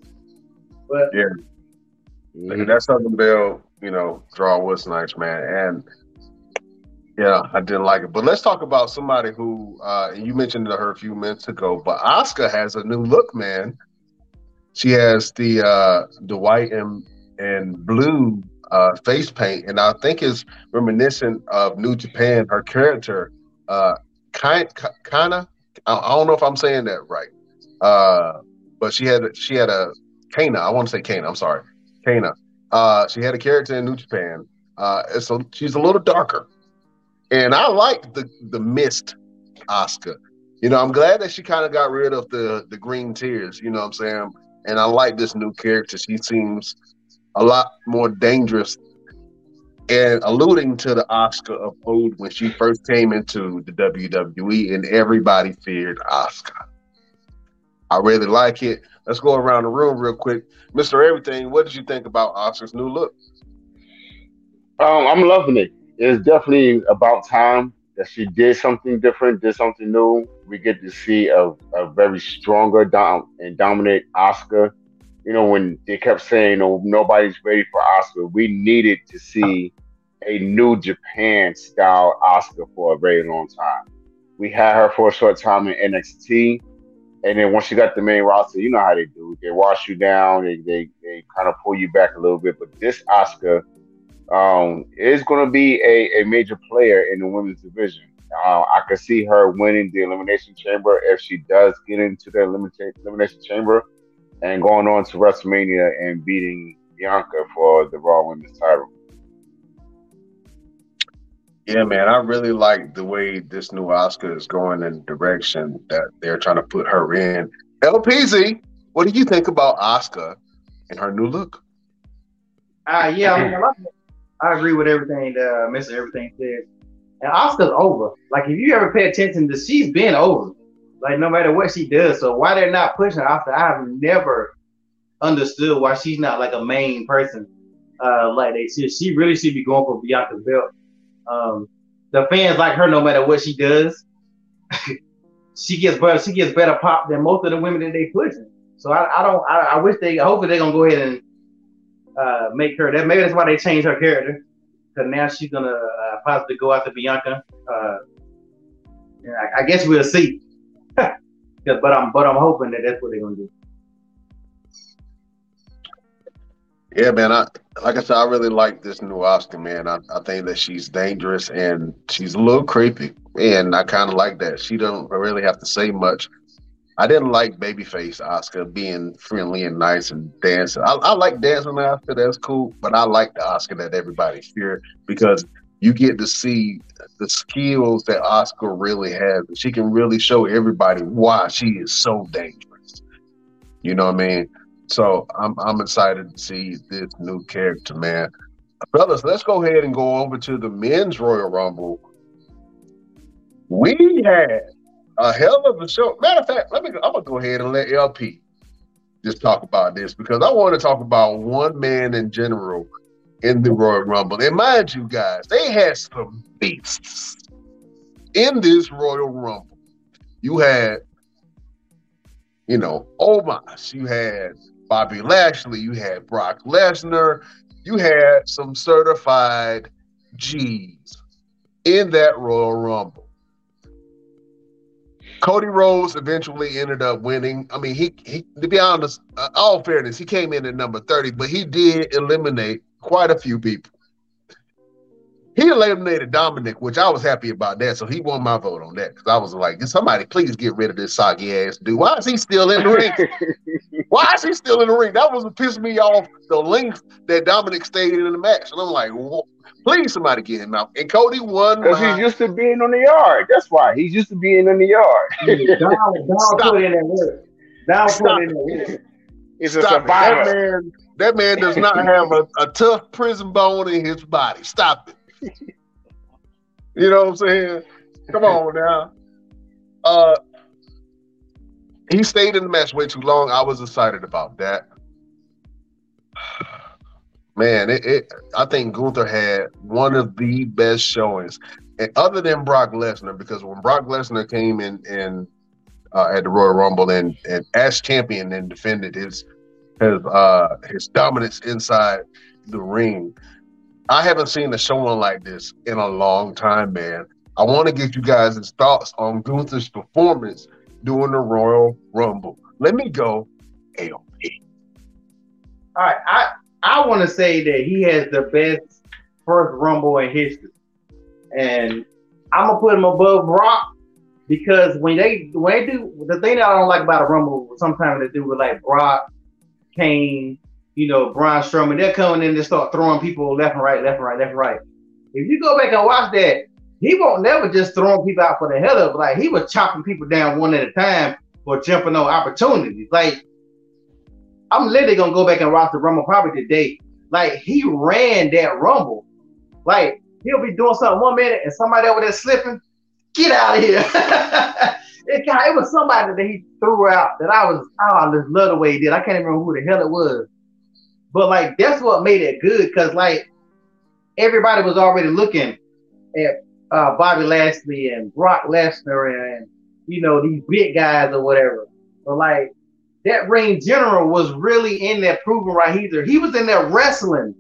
But yeah, mm-hmm. that Southern Belle, you know, draw was nice, man. And Yeah, I didn't like it. But let's talk about somebody who uh, you mentioned her a few minutes ago. But Asuka has a new look, man. She has the uh, the white and and blue uh, face paint, and I think is reminiscent of New Japan. Her character, uh, kind kinda, I don't know if I'm saying that right, uh, but she had she had a Kana. I want to say Kana. I'm sorry, Kana. Uh, she had a character in New Japan. Uh, so she's a little darker, and I like the the mist Asuka. You know, I'm glad that she kind of got rid of the the green tears. You know what I'm saying? And I like this new character. She seems a lot more dangerous and alluding to the Asuka of old when she first came into the WWE and everybody feared Asuka. I really like it. Let's go around the room real quick. Mr. Everything, what did you think about Asuka's new look? Um, I'm loving it. It's definitely about time that she did something different, did something new. We get to see a, a very stronger dom- and dominant Asuka. You know, when they kept saying, "Oh, nobody's ready for Asuka, we needed to see a new Japan style Asuka for a very long time. We had her for a short time in NXT, and then once you got the main roster, you know how they do. They wash you down, they they, they kind of pull you back a little bit. But this Asuka um, is going to be a, a major player in the women's division. Uh, I could see her winning the Elimination Chamber if she does get into the Elimination Chamber and going on to WrestleMania and beating Bianca for the Raw Women's title. Yeah, man, I really like the way this new Asuka is going in the direction that they're trying to put her in. LPZ, what do you think about Asuka and her new look? Uh, yeah, I, mean, I agree with everything that uh, Mr. Everything said. And Asuka's over. Like, if you ever pay attention to, she's been over. Like, no matter what she does. So why they're not pushing Asuka, I have never understood why she's not like a main person. Uh, like they should. She really should be going for Bianca's belt. Um, the fans like her no matter what she does. she gets better. She gets better pop than most of the women that they pushing. So I, I don't. I, I, wish they. Hopefully they're gonna go ahead and uh, make her that. Maybe that's why they changed her character because now she's gonna uh, possibly go after Bianca. Uh, I, I, guess we'll see. but I'm but I'm hoping that that's what they're gonna do. Yeah, man. I like I said, I really like this new Asuka, man. I, I think that she's dangerous and she's a little creepy, and I kind of like that. She doesn't really have to say much. I didn't like babyface Asuka being friendly and nice and dancing. I, I like dancing Asuka, that's cool, but I like the Asuka that everybody fear because you get to see the skills that Asuka really has. She can really show everybody why she is so dangerous. You know what I mean? So I'm I'm excited to see this new character, man. Fellas, let's go ahead and go over to the men's Royal Rumble. We had a hell of a show. Matter of fact, let me I'm gonna go ahead and let LP just talk about this because I want to talk about one man in general in the Royal Rumble. And mind you guys, they had some beasts in this Royal Rumble. You had, you know, Omos, you had Bobby Lashley, you had Brock Lesnar, you had some certified G's in that Royal Rumble. Cody Rhodes eventually ended up winning. I mean, he, he to be honest, uh, all fairness, he came in at number 30, but he did eliminate quite a few people. He eliminated Dominik, which I was happy about that. So he won my vote on that because I was like, somebody please get rid of this soggy ass dude. Why is he still in the ring? Why is he still in the ring? That was what pissed me off the length that Dominik stayed in the match. And I'm like, please somebody get him out. And Cody won. Because he's used to being on the yard. That's why. He's used to being in the yard. down, down put in that work. Down put in that work. He's a survivor. That man, that man does not have a, a tough prison bone in his body. Stop it you know what I'm saying? Come on now. Uh, he stayed in the match way too long. I was excited about that. Man, it, it I think Gunther had one of the best showings, and other than Brock Lesnar, because when Brock Lesnar came in and uh, at the Royal Rumble and and as champion and defended his his uh his dominance inside the ring, I haven't seen a showing like this in a long time, man. I want to get you guys' thoughts on Gunther's performance during the Royal Rumble. Let me go, AOP. All right, I I want to say that he has the best first Rumble in history, and I'm gonna put him above Brock because when they when they do the thing that I don't like about a Rumble, sometimes they do with like Brock, Kane, you know, Braun Strowman, they're coming in and start throwing people left and right, left and right, left and right. If you go back and watch that, he won't never just throwing people out for the hell of it. Like he was chopping people down one at a time for jumping on opportunities. Like I'm literally gonna go back and watch the Rumble probably today. Like he ran that Rumble. Like he'll be doing something one minute and somebody over there slipping. Get out of here. it, it was somebody that he threw out that I was, oh, I just love the way he did. I can't even remember who the hell it was. But like that's what made it good because like everybody was already looking at uh, Bobby Lashley and Brock Lesnar and you know these big guys or whatever. But like that ring general was really in there proving right. He's he was in there wrestling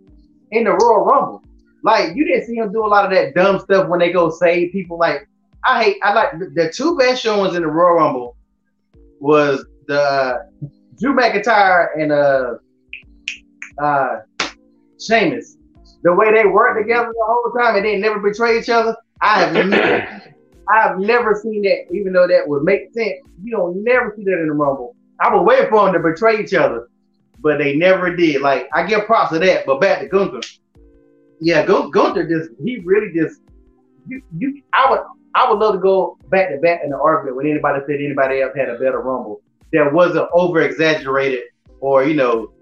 in the Royal Rumble. Like you didn't see him do a lot of that dumb stuff when they go save people. Like I hate I like the two best showings in the Royal Rumble was the Drew McIntyre and uh uh, Sheamus. The way they work together the whole time and they never betray each other. I have never, I have never seen that. Even though that would make sense, you don't never see that in the Rumble. I was waiting for them to betray each other, but they never did. Like I give props to that. But back to Gunther. Yeah, Gunther just he really just you you I would I would love to go back to back in the argument when anybody said anybody else had a better rumble that wasn't over exaggerated or you know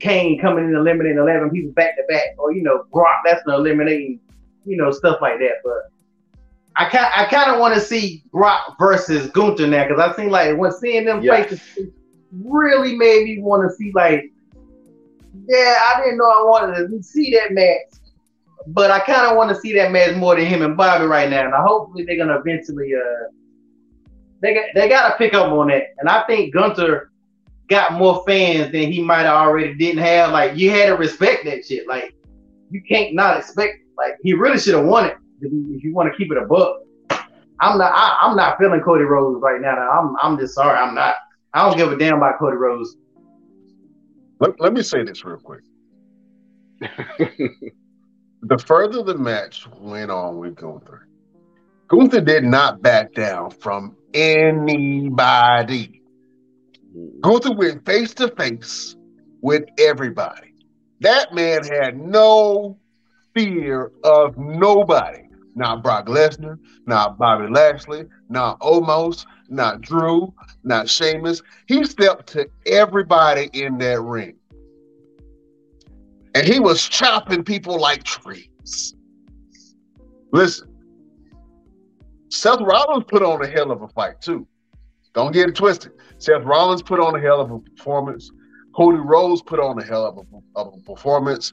Kane coming in eliminating 11 people back to back, or you know Brock Lesnar eliminating, you know stuff like that. But I kind I kind of want to see Brock versus Gunther now because I seen like when seeing them yes. faces really made me want to see like, yeah, I didn't know I wanted to see that match, but I kind of want to see that match more than him and Bobby right now. And hopefully they're gonna eventually uh they got they got to pick up on that. And I think Gunther got more fans than he might have already didn't have. Like you had to respect that shit. Like you can't not expect. Like he really should have won it if you want to keep it above. I'm not. I, am not feeling Cody Rhodes right now. I'm. I'm just sorry. I'm not. I don't give a damn about Cody Rhodes. Let, let me say this real quick. the further the match went on with Gunther, Gunther did not back down from anybody. Gunther went face to face with everybody. That man had no fear of nobody. Not Brock Lesnar, not Bobby Lashley, not Omos, not Drew, not Sheamus. He stepped to everybody in that ring. And he was chopping people like trees. Listen, Seth Rollins put on a hell of a fight too. Don't get it twisted. Seth Rollins put on a hell of a performance. Cody Rhodes put on a hell of a, of a performance.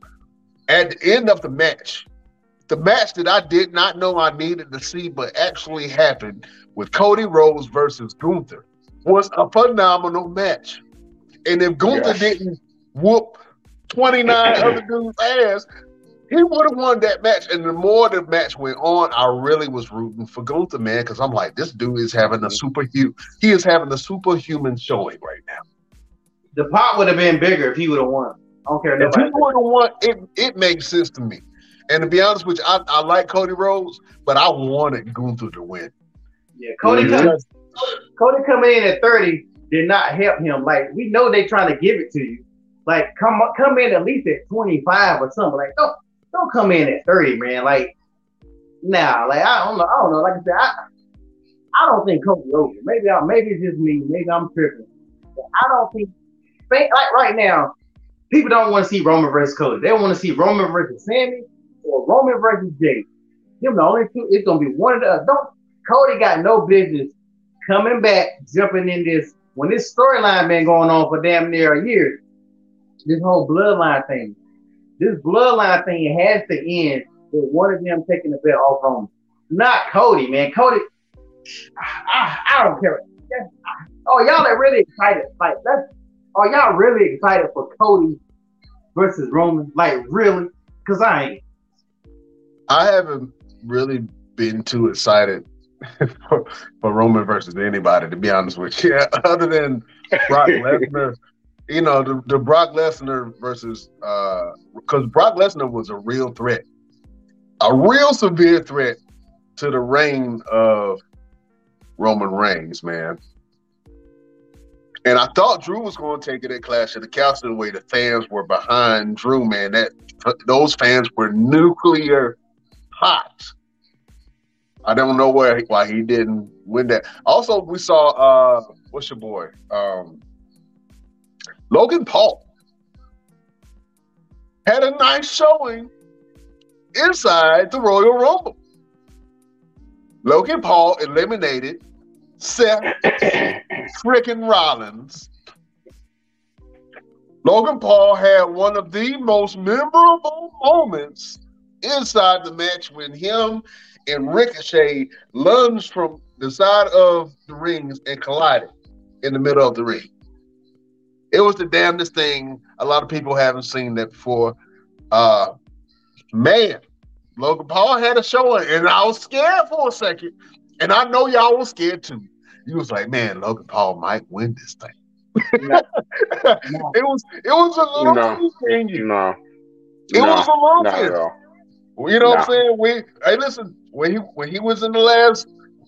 At the end of the match, the match that I did not know I needed to see, but actually happened with Cody Rhodes versus Gunther, was a phenomenal match. And if Gunther yes. didn't whoop 29 other dudes' ass, he would have won that match. And the more the match went on, I really was rooting for Gunther, man, because I'm like, this dude is having a superhuman. He is having a superhuman showing right now. The pot would have been bigger if he would have won. I don't care. If he would have won, it it makes sense to me. And to be honest with you, I, I like Cody Rhodes, but I wanted Gunther to win. Yeah, Cody mm-hmm. coming, Cody coming in at 30 did not help him. Like we know they trying to give it to you. Like come come in at least at 25 or something. Like, oh, don't come in at 30, man. Like, nah, like I don't know. I don't know. Like I said, I, I don't think Cody over. Maybe I maybe it's just me. Maybe I'm tripping. But I don't think like right now, people don't want to see Roman versus Cody. They want to see Roman versus Sami or Roman versus Jey. Them the only two. It's gonna be one of the. Don't Cody got no business coming back, jumping in this when this storyline been going on for damn near a year. This whole bloodline thing this bloodline thing has to end with one of them taking the belt off Roman. Not Cody, man. Cody, I, I don't care. oh, y'all are really excited. Like that's oh, y'all really excited for Cody versus Roman? Like really? Because I ain't. I haven't really been too excited for, for Roman versus anybody, to be honest with you, other than Brock Lesnar. You know, the, the Brock Lesnar versus because uh, Brock Lesnar was a real threat, a real severe threat to the reign of Roman Reigns, man. And I thought Drew was going to take it at Clash of the Castle the way the fans were behind Drew, man. That those fans were nuclear hot. I don't know where why he didn't win that. Also, we saw uh what's your boy? Um Logan Paul had a nice showing inside the Royal Rumble. Logan Paul eliminated Seth freaking Rollins. Logan Paul had one of the most memorable moments inside the match when him and Ricochet lunged from the side of the rings and collided in the middle of the ring. It was the damnedest thing. A lot of people haven't seen that before. Uh, man, Logan Paul had a showing, and I was scared for a second. And I know y'all was scared too. You was like, man, Logan Paul might win this thing. No. no. It was it was a little no. thing. No. It no. was a little bit. You know what I'm saying? We hey listen, when he when he was in the last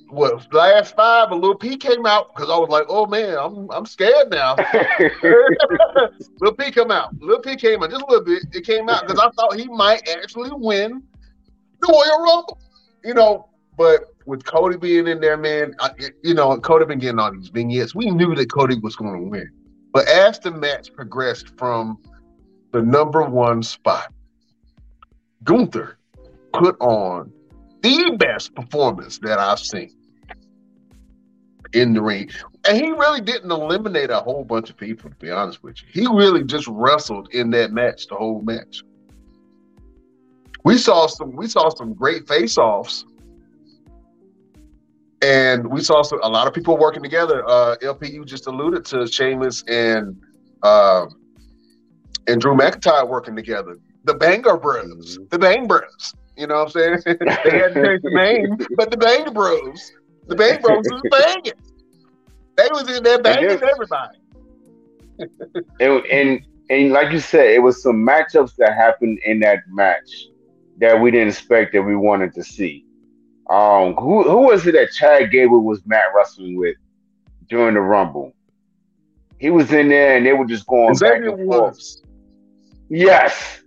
what last five, a little P came out because I was like, oh man, I'm I'm scared now. little P come out. Little P came out just a little bit. It came out because I thought he might actually win the Royal Rumble. You know, but with Cody being in there, man, I, you know, Cody been getting all these vignettes. We knew that Cody was going to win. But as the match progressed from the number one spot, Gunther put on the best performance that I've seen in the ring. And he really didn't eliminate a whole bunch of people, to be honest with you. He really just wrestled in that match, the whole match. We saw some we saw some great face-offs and we saw some, a lot of people working together. Uh, LPU just alluded to Sheamus and uh, and Drew McIntyre working together. The Banger Bros, mm-hmm. the Bang Bros. You know what I'm saying? they had to change the name, but the Bang Bros, the Bang Bros was banging. They was in there banging everybody. and, and and like you said, it was some matchups that happened in that match that we didn't expect that we wanted to see. Um, who who was it that Chad Gable was Matt wrestling with during the Rumble? He was in there and they were just going back and forth. Yes,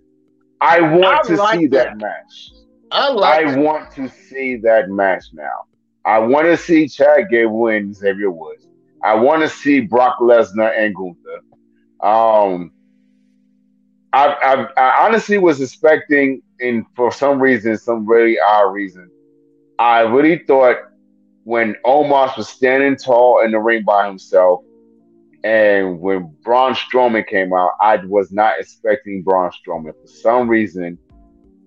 I want I to like see that. that. match. I like. I want to see that match now. I want to see Chad Gable and Xavier Woods. I want to see Brock Lesnar and Gunther. Um, I, I, I honestly was expecting, and for some reason, some really odd reason, I really thought when Omos was standing tall in the ring by himself, and when Braun Strowman came out, I was not expecting Braun Strowman. For some reason,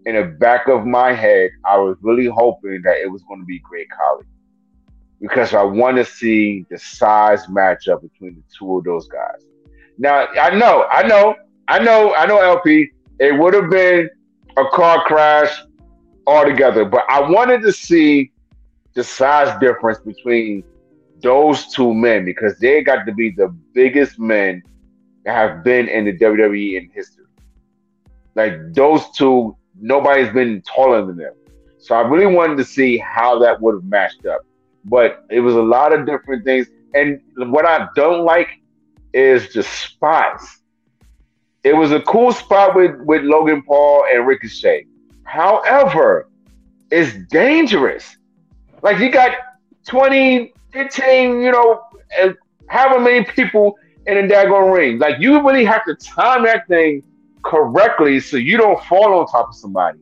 in the back of my head, I was really hoping that it was going to be Great Khali. Because I want to see the size matchup between the two of those guys. Now, I know, I know, I know, I know, LP, it would have been a car crash altogether. But I wanted to see the size difference between those two men because they got to be the biggest men that have been in the WWE in history. Like those two, nobody's been taller than them. So I really wanted to see how that would have matched up. But it was a lot of different things. And what I don't like is the spots. It was a cool spot with, with Logan Paul and Ricochet. However, it's dangerous. Like you got 20, 15, you know, however many people in a daggone ring. Like you really have to time that thing correctly so you don't fall on top of somebody.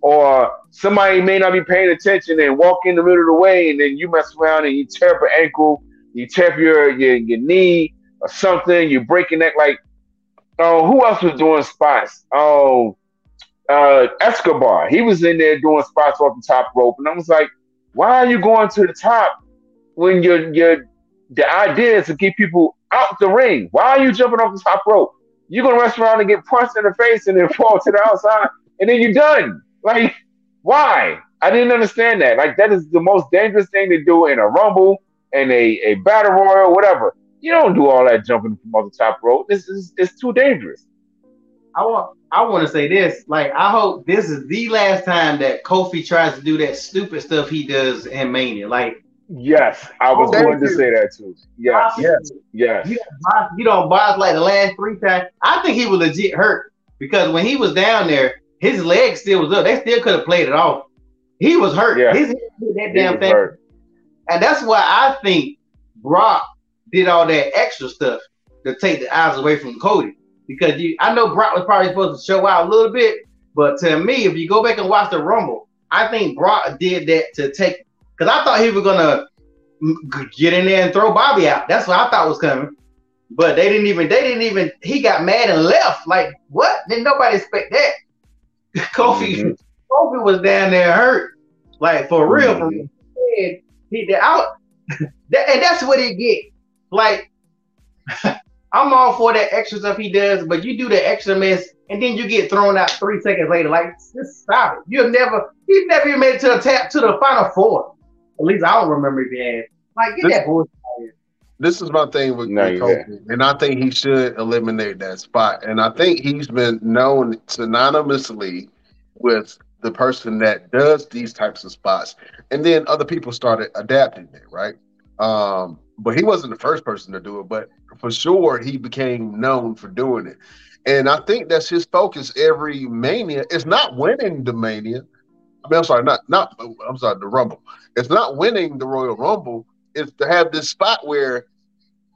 Or somebody may not be paying attention and walk in the middle of the way and then you mess around and you tear up an ankle, you tear up your, your, your knee or something, you break your neck. Like, oh, who else was doing spots? Oh, uh, Escobar. He was in there doing spots off the top rope, and I was like, "Why are you going to the top when your your the idea is to keep people out the ring? Why are you jumping off the top rope? You're gonna rush around and get punched in the face and then fall to the outside. and then you're done. Like, why? I didn't understand that. Like, that is the most dangerous thing to do in a rumble and a, a battle royal, whatever. You don't do all that jumping from off the top rope. This is it's too dangerous. I want I want to say this. Like, I hope this is the last time that Kofi tries to do that stupid stuff he does in Mania. Like, yes, I was oh, going to say that too. Yes, yes, yes. You don't, box, you don't like the last three times. I think he was legit hurt because when he was down there, his leg still was up. They still could have played it off. He was hurt. Yeah. His that damn thing. Hurt. And that's why I think Brock did all that extra stuff to take the eyes away from Cody. Because you, I know Brock was probably supposed to show out a little bit, but to me, if you go back and watch the Rumble, I think Brock did that to take. Because I thought he was gonna get in there and throw Bobby out. That's what I thought was coming. But they didn't even. They didn't even. He got mad and left. Like what? Didn't nobody expect that? Kofi. Mm-hmm. Kofi was down there hurt. Like for real. Mm-hmm. For real. He out. and that's what he get. Like I'm all for that extra stuff he does, but you do the extra mess and then you get thrown out three seconds later. Like, just stop it. You've never, he's never even made it to the tap to the final four. At least I don't remember if he had. Like, get this, that bullshit This is my thing with, no, with Kofi, and I think he should eliminate that spot. And I think he's been known synonymously with the person that does these types of spots, and then other people started adapting it, right? Um, but he wasn't the first person to do it, but for sure he became known for doing it. And I think that's his focus every mania. It's not winning the mania. I mean, I'm sorry, not not I'm sorry, the rumble. It's not winning the Royal Rumble. It's to have this spot where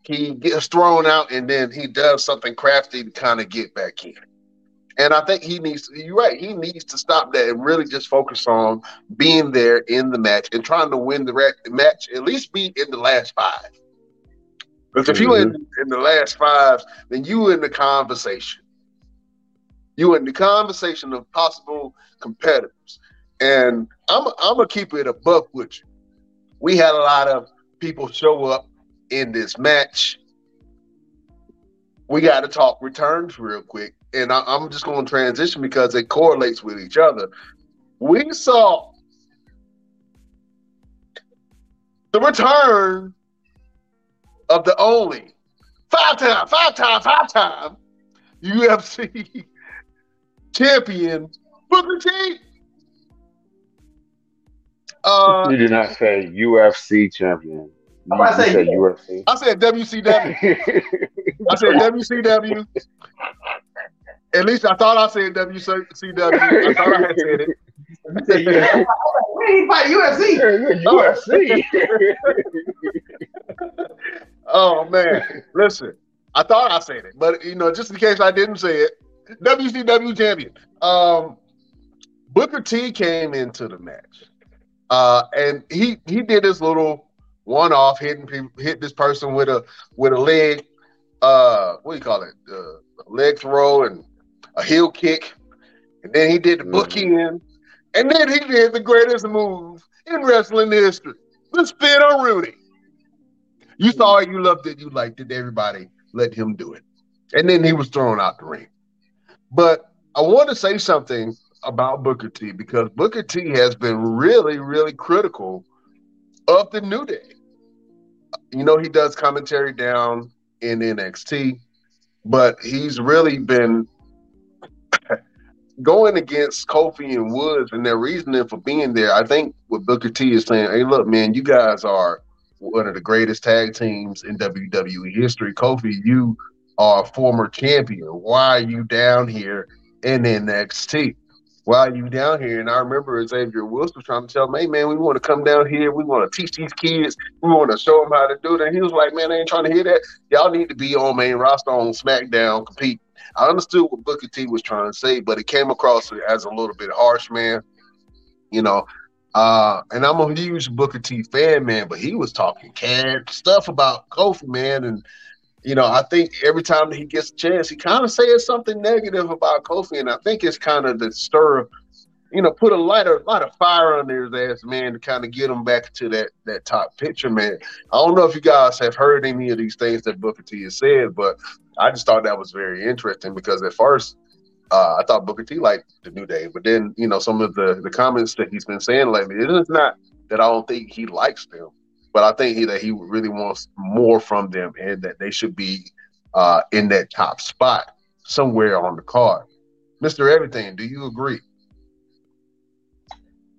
he gets thrown out and then he does something crafty to kind of get back in. And I think he needs to, you're right, he needs to stop that and really just focus on being there in the match and trying to win the match, at least be in the last five. Because if you in mm-hmm. in the last five, then you in the conversation. You in the conversation of possible competitors. And I'm I'm gonna keep it above with you. We had a lot of people show up in this match. We got to talk returns real quick, and I, I'm just going to transition because it correlates with each other. We saw the return of the only five time, five time, five time UFC champion Booker T. Uh, you did not say UFC champion. You, I say said UFC. I said WCW. I said WCW. At least I thought I said WCW. I thought I had said it. you Where he fight UFC? UFC. oh man, listen. I thought I said it, but you know, just in case I didn't say it, WCW champion. Um, Booker T came into the match, uh, and he he did this little one off hitting hit this person with a with a leg. Uh, what do you call it? Uh, leg throw and a heel kick, and then he did the book mm-hmm. in, and then he did the greatest move in wrestling history: the Spinaroonie. You saw it, you loved it, you liked it. Everybody let him do it. And then he was thrown out the ring. But I want to say something about Booker T because Booker T has been really, really critical of the New Day. You know, he does commentary down in NXT, but he's really been going against Kofi and Woods and their reasoning for being there. I think what Booker T is saying, hey, look, man, you guys are one of the greatest tag teams in WWE history. Kofi, you are a former champion. Why are you down here in NXT? Why are you down here? And I remember Xavier Wilson trying to tell me, hey, man, we want to come down here. We want to teach these kids. We want to show them how to do that. And he was like, man, I ain't trying to hear that. Y'all need to be on main roster on SmackDown, compete. I understood what Booker T was trying to say, but it came across as a little bit harsh, man. You know, uh, and I'm a huge Booker T fan, man, but he was talking canned stuff about Kofi, man. And, you know, I think every time he gets a chance, he kind of says something negative about Kofi. And I think it's kind of the stir, you know, put a light, a lot of fire under his ass, man, to kind of get him back to that that top picture, man. I don't know if you guys have heard any of these things that Booker T has said, but I just thought that was very interesting because at first Uh, I thought Booker T liked the New Day, but then you know some of the the comments that he's been saying lately. It is not that I don't think he likes them, but I think he, that he really wants more from them, and that they should be uh, in that top spot somewhere on the card. Mister Everything, do you agree?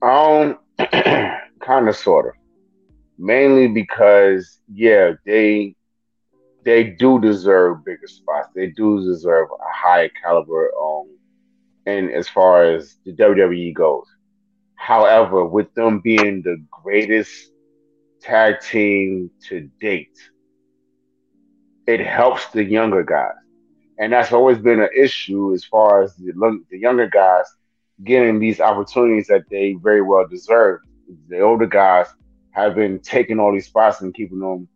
Um, kind of, sort of. Mainly because, yeah, they they do deserve bigger spots. They do deserve a higher caliber. Um, and as far as the WWE goes, however, with them being the greatest tag team to date, it helps the younger guys, and that's always been an issue as far as the, the younger guys getting these opportunities that they very well deserve. The older guys have been taking all these spots and keeping them,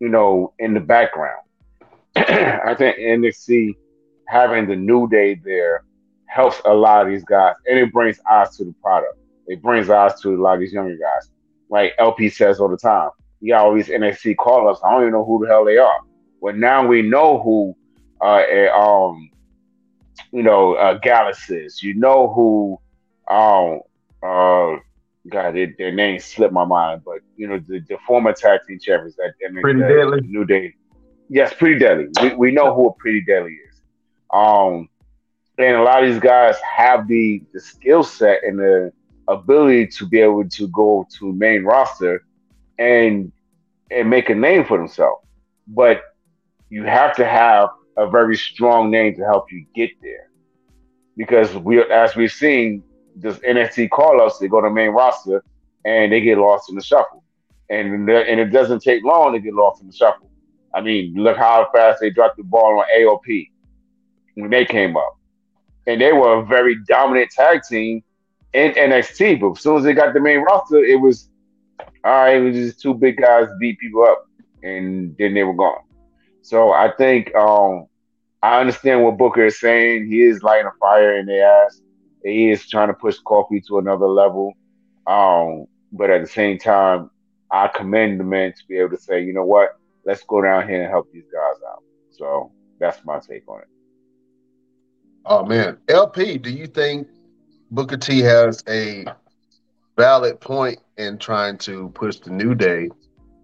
you know, in the background. I think NXT having the new day there helps a lot of these guys, and it brings eyes to the product. It brings eyes to a lot of these younger guys. Like LP says all the time, you got all these NXT callers. I don't even know who the hell they are. But now we know who uh, um you know, uh, Gallus is. You know who, um, uh, God, they, their name slipped my mind, but you know the, the former tag team champions that pretty deadly New Day. Yes, pretty deadly. We, we know who a pretty deadly is. Um, and a lot of these guys have the the skill set and the ability to be able to go to main roster and and make a name for themselves. But you have to have a very strong name to help you get there. Because we, as we've seen, this NXT call us, they go to main roster and they get lost in the shuffle. And and it doesn't take long to get lost in the shuffle. I mean, look how fast they dropped the ball on AOP when they came up. And they were a very dominant tag team in NXT. But as soon as they got the main roster, it was all right, it was just two big guys beat people up. And then they were gone. So I think um, I understand what Booker is saying. He is lighting a fire in their ass. He is trying to push Kofi to another level. Um, but at the same time, I commend the man to be able to say, you know what, let's go down here and help these guys out. So that's my take on it. Oh man, LP, do you think Booker T has a valid point in trying to push the New Day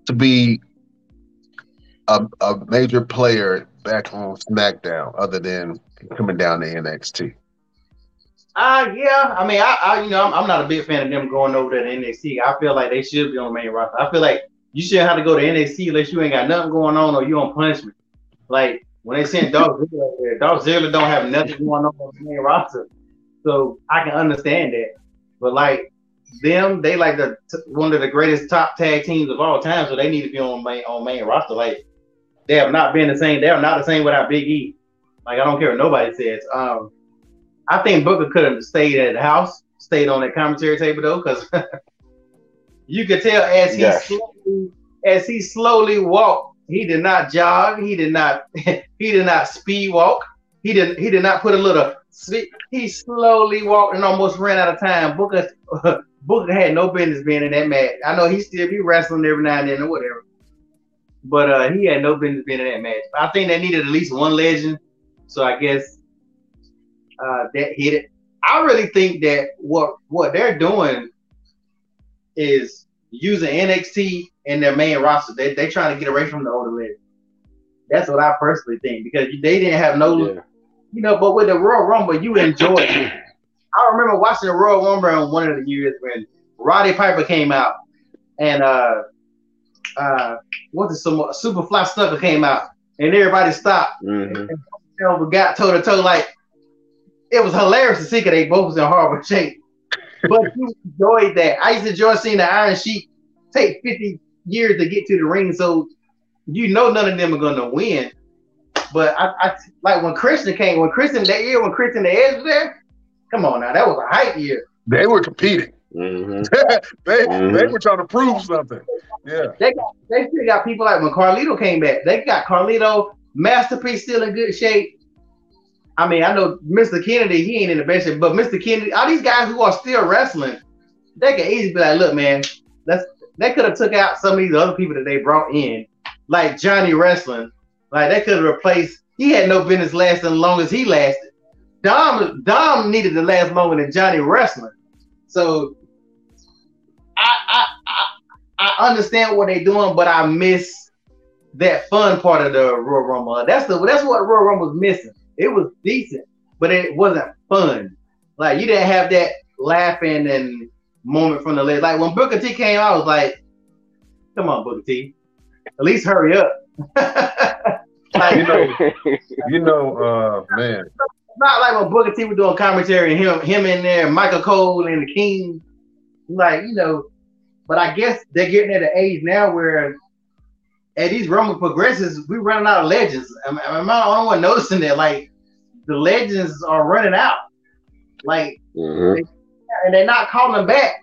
to be a, a major player back on SmackDown other than coming down to NXT? Uh yeah, I mean, I, I you know, I'm, I'm, not a big fan of them going over to NXT. I feel like they should be on the main roster. I feel like you shouldn't have to go to NXT unless you ain't got nothing going on or you on punishment. Like when they sent Dolph Ziggler there, Dolph Ziggler don't have nothing going on on the main roster, so I can understand that. But like them, they like the one of the greatest top tag teams of all time, so they need to be on main on main roster. Like they have not been the same. They are not the same without Big E. Like I don't care what nobody says. Um, I think Booker could have stayed at the house, stayed on that commentary table though, because you could tell as he slowly, as he slowly walked, he did not jog, he did not he did not speed walk, he did he did not put a little he slowly walked and almost ran out of time. Booker Booker had no business being in that match. I know he still be wrestling every now and then or whatever. But uh, he had no business being in that match. I think they needed at least one legend. So I guess uh, that hit it. I really think that what what they're doing is using NXT and their main roster. They they trying to get away from the older legends. That's what I personally think because they didn't have no, yeah. You know. But with the Royal Rumble, you enjoy it. I remember watching the Royal Rumble in one of the years when Roddy Piper came out, and uh, uh, what is some Superfly Snuka came out, and everybody stopped. Mm-hmm. And, got toe to toe like it was hilarious to see because they both was in horrible shape. But you enjoyed that. I used to enjoy seeing the Iron Sheik take 50 years to get to the ring, so you know none of them are gonna win. But I, I like when Christian came, when Christian that year when Christian the Edge was there. Come on now, that was a hype year. They were competing. Mm-hmm. they mm-hmm. they were trying to prove something. Yeah. They got they still got people like when Carlito came back. They got Carlito, Masterpiece still in good shape. I mean, I know Mr. Kennedy, he ain't in the best shape, but Mr. Kennedy, all these guys who are still wrestling, they can easily be like, look, man, let's they could have took out some of these other people that they brought in, like Johnny Wrestling. Like they could have replaced. He had no business lasting as long as he lasted. Dom Dom needed the last moment in Johnny wrestling. So I I I, I understand what they're doing, but I miss that fun part of the Royal Rumble. That's the that's what Royal Rumble was missing. It was decent, but it wasn't fun. Like you didn't have that laughing and moment from the list. Like when Booker T came I was like, "Come on, Booker T, at least hurry up." like, you know, you know, uh, man. It's not like when Booker T was doing commentary and him, him in there, Michael Cole and the King. Like you know, but I guess they're getting at an age now where as these Rumble progresses, we running out of legends. Am, am I the only one noticing that? Like the legends are running out. Like mm-hmm. they, and they're not calling them back.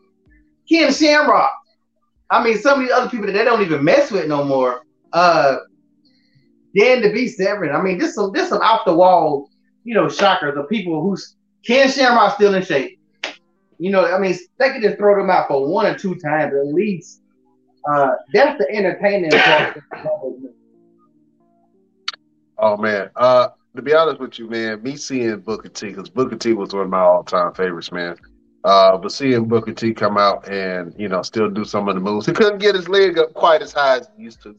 Ken Shamrock. I mean, some of these other people that they don't even mess with no more. Uh Dan the Beast Severn. I mean, this some this some off the wall, you know, shocker. The people who's Ken Shamrock still in shape. You know, I mean, they could just throw them out for one or two times at least uh, that's the entertaining part. oh man, uh, to be honest with you, man, me seeing Booker T because Booker T was one of my all-time favorites, man. Uh, but seeing Booker T come out and you know still do some of the moves, he couldn't get his leg up quite as high as he used to.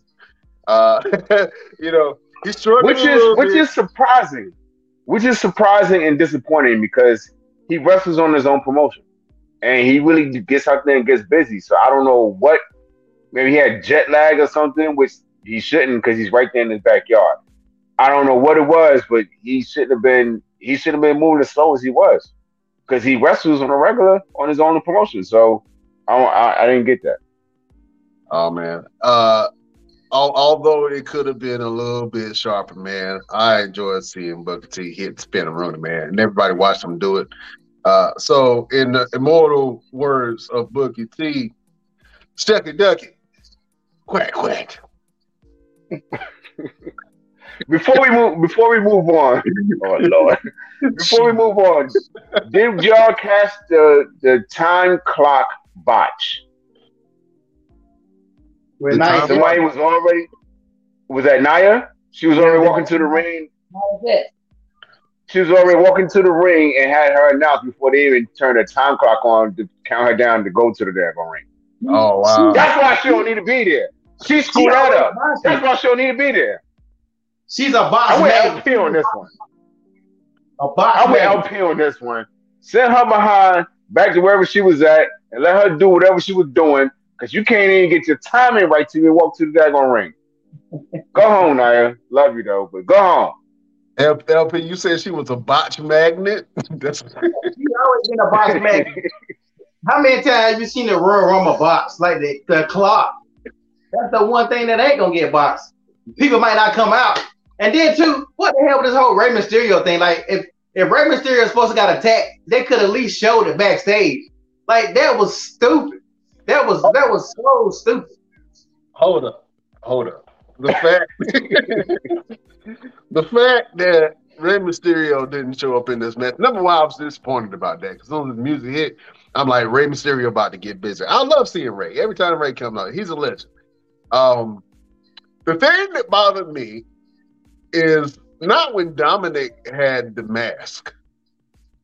Uh, you know, he's struggling, which is which bit. is surprising, which is surprising and disappointing because he wrestles on his own promotion and he really gets out there and gets busy. So I don't know what maybe he had jet lag or something, which he shouldn't because he's right there in his backyard. I don't know what it was, but he shouldn't have been. He shouldn't have been moving as slow as he was because he wrestles on a regular on his own promotion. So I, I, I didn't get that. Oh man. Uh, although it could have been a little bit sharper, man, I enjoyed seeing Booker T hit Spinaroonie, man, and everybody watched him do it. Uh, so, in the immortal words of Booker T, Shucky Ducky, Quack quack. before we move, before we move on, oh lord, before we move on, did y'all catch the the time clock botch? When Nia, somebody was already was that Nia? She was already walking to the ring. She was already walking to the ring and had her announced before they even turned the time clock on to count her down to go to the damn ring. Mm-hmm. Oh wow! That's why she don't need to be there. She screwed that up. That's why she don't need to be there. She's a boss. I went LP on this one. A boss. I went LP on this one. Send her behind back to wherever she was at and let her do whatever she was doing because you can't even get your timing right to even walk to the daggone ring. go home, Nia. Love you though, but go home. LP, you said she was a botch magnet. That's she always been a botch magnet. How many times have you seen the Royal Rumble box like the, the clock? That's the one thing that ain't gonna get boxed. People might not come out. And then too, what the hell with this whole Rey Mysterio thing? Like if if Rey Mysterio is supposed to got attacked, they could at least show it backstage. Like that was stupid. That was that was so stupid. Hold up, hold up. The fact, the fact that Rey Mysterio didn't show up in this match. Number one, I was disappointed about that because as the music hit, I'm like Rey Mysterio about to get busy. I love seeing Rey every time Rey comes out. He's a legend. Um, the thing that bothered me is not when Dominik had the mask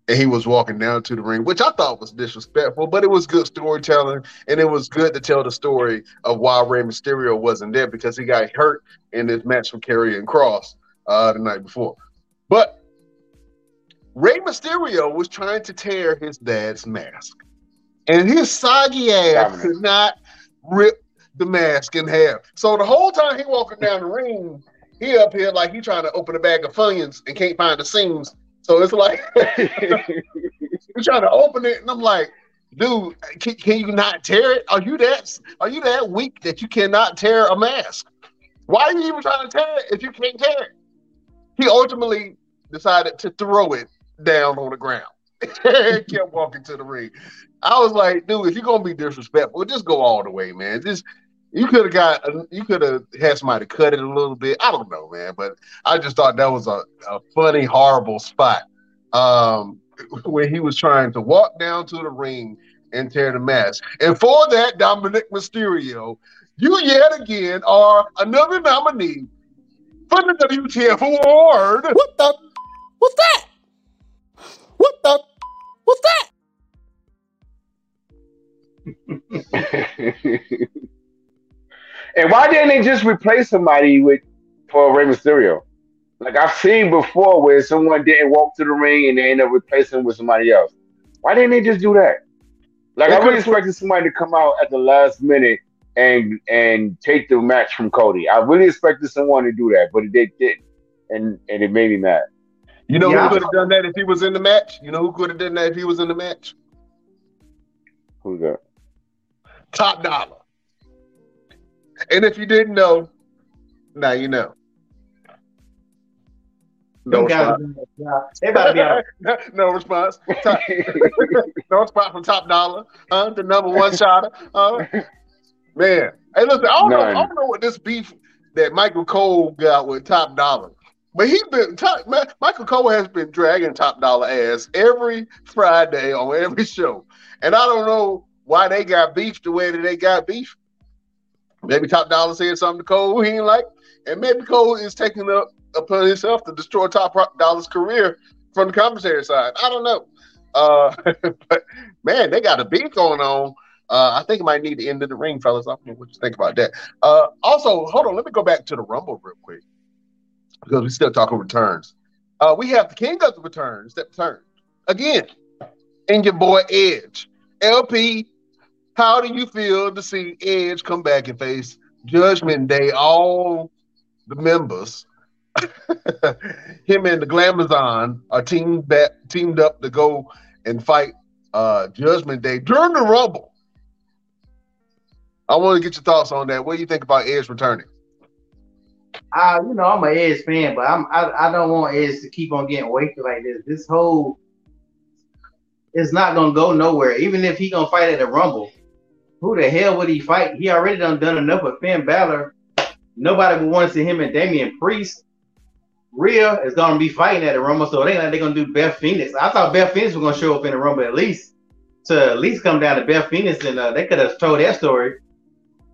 and he was walking down to the ring, which I thought was disrespectful, but it was good storytelling, and it was good to tell the story of why Rey Mysterio wasn't there because he got hurt in this match with Karrion Kross uh, the night before. But Rey Mysterio was trying to tear his dad's mask, and his soggy ass could not rip the mask in half. So the whole time he walking down the ring, he up here like he trying to open a bag of Funyuns and can't find the seams. So it's like he's trying to open it, and I'm like, dude, can, can, you not tear it? Are you that are you that weak that you cannot tear a mask? Why are you even trying to tear it if you can't tear it? He ultimately decided to throw it down on the ground. kept walking to the ring. I was like, dude, if you're gonna be disrespectful, just go all the way, man. Just you could have got, you could have had somebody cut it a little bit. I don't know, man, but I just thought that was a, a funny, horrible spot um, when he was trying to walk down to the ring and tear the mask. And for that, Dominik Mysterio, you yet again are another nominee for the WTF award. What the? What's that? What the? What's that? and why didn't they just replace somebody with for Rey Mysterio? Like I've seen before where someone didn't walk to the ring and they end up replacing with somebody else. Why didn't they just do that? Like I really expected somebody to come out at the last minute and and take the match from Cody. I really expected someone to do that, but they didn't, and and it made me mad. You know yeah. who could have done that if he was in the match? You know who could have done that if he was in the match? Who's that? Top Dolla. And if you didn't know, now you know. No response. They about to be out. no response. no response from Top Dolla, uh, the number one shotter. Uh, man, hey, listen, I don't, know, I don't know what this beef that Michael Cole got with Top Dolla. But he been top, Michael Cole has been dragging Top Dolla ass every Friday on every show, and I don't know why they got beef the way that they got beef. Maybe Top Dolla said something to Cole he ain't like, and maybe Cole is taking up upon himself to destroy Top Dolla's career from the commentary side. I don't know. Uh, but man, they got a beat going on. Uh, I think it might need to end in the ring, fellas. I don't know what you think about that. Uh, also, hold on, let me go back to the Rumble real quick because we still talking returns. Uh, we have the King of the Returns that returned again, and your boy Edge. LP, how do you feel to see Edge come back and face Judgment Day? All the members him and the Glamazon are teamed back, teamed up to go and fight uh, Judgment Day during the Rumble. I want to get your thoughts on that. What do you think about Edge returning? Uh, you know, I'm an Edge fan, but I'm I, I don't want Edge to keep on getting wasted like this. This whole it's not gonna go nowhere. Even if he gonna fight at the Rumble, who the hell would he fight? He already done done enough with Finn Balor. Nobody would want to see him and Damian Priest. Rhea is gonna be fighting at the Rumble, so ain't like they're gonna do Beth Phoenix. I thought Beth Phoenix was gonna show up in the Rumble at least to at least come down to Beth Phoenix, and uh, they could have told that story.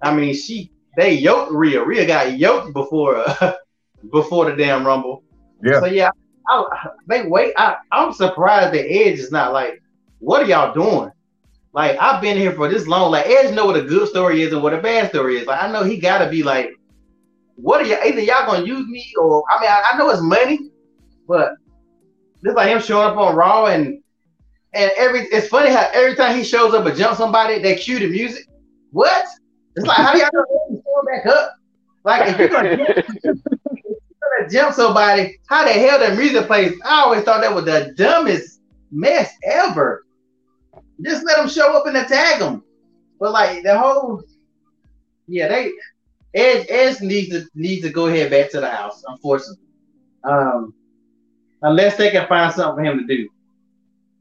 I mean, she they yoked Rhea. Rhea got yoked before uh, before the damn Rumble. Yeah. So yeah, I, they wait. I, I'm surprised the Edge is not like, what are y'all doing? Like I've been here for this long. Like Edge know what a good story is and what a bad story is. Like I know he gotta be like what are you either y'all gonna use me or I mean I, I know it's money, but just like him showing up on Raw and and every it's funny how every time he shows up and jump somebody, they cue the music. What? It's like how do y'all gonna back up? Like if you're gonna jump, if you're gonna jump somebody, how the hell that music plays? I always thought that was the dumbest mess ever. Just let them show up and attack them. But like the whole, yeah, they Edge, Edge needs to needs to go ahead back to the house, unfortunately. Um, unless they can find something for him to do.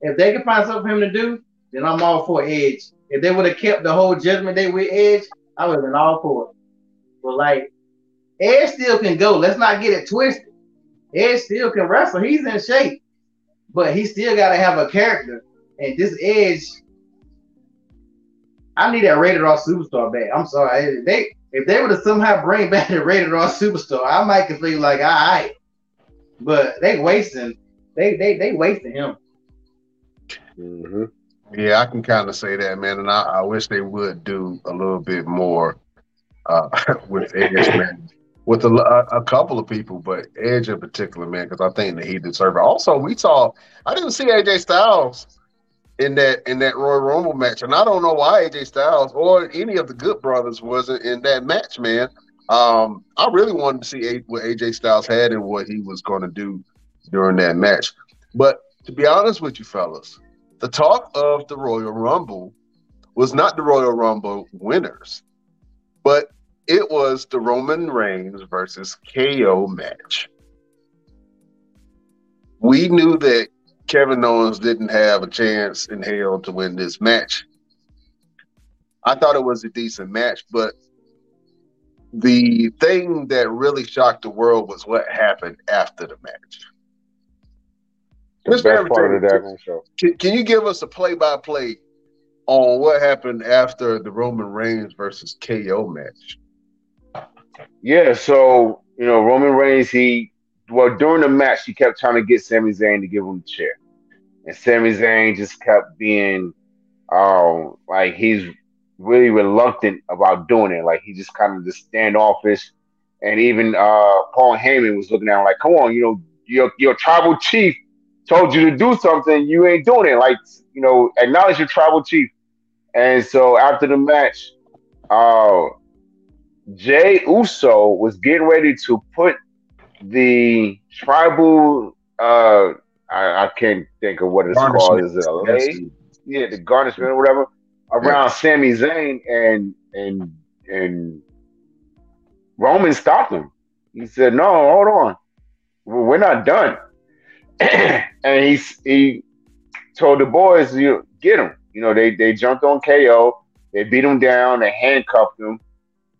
If they can find something for him to do, then I'm all for Edge. If they would have kept the whole Judgment Day with Edge, I would have been all for it. But like, Edge still can go. Let's not get it twisted. Edge still can wrestle. He's in shape, but he still got to have a character. And this Edge, I need that rated R superstar back. I'm sorry, they if they would have somehow bring back the rated R superstar, I might feel like all right. But they wasting they they they wasting him. Mm-hmm. Yeah, I can kind of say that, man, and I, I, wish they would do a little bit more uh, with Edge, man, with a, a, couple of people, but Edge in particular, man, because I think that he deserves it. Also, we saw I didn't see AJ Styles in that in that Royal Rumble match, and I don't know why AJ Styles or any of the Good Brothers wasn't in that match, man. Um, I really wanted to see what AJ Styles had and what he was going to do during that match. But to be honest with you, fellas, the talk of the Royal Rumble was not the Royal Rumble winners, but it was the Roman Reigns versus KO match. We knew that Kevin Owens didn't have a chance in hell to win this match. I thought it was a decent match, but the thing that really shocked the world was what happened after the match. The Mr. best part of the show. Can, can you give us a play-by-play on what happened after the Roman Reigns versus KO match? Yeah, so you know Roman Reigns, he well during the match he kept trying to get Sami Zayn to give him the chair and Sami Zayn just kept being um like he's really reluctant about doing it. Like he just kind of just standoffish. And even uh, Paul Heyman was looking at him like, "Come on, you know, your your tribal chief told you to do something, you ain't doing it. Like, you know, acknowledge your tribal chief." And so after the match, uh, Jey Uso was getting ready to put the tribal uh I, I can't think of what it's called. Is it a lei? Yeah, the garnishment or whatever around yeah. Sami Zayn and and and Roman stopped him. He said, "No, hold on, we're not done." and he he told the boys, "You get him." You know, they they jumped on KO, they beat him down, they handcuffed him,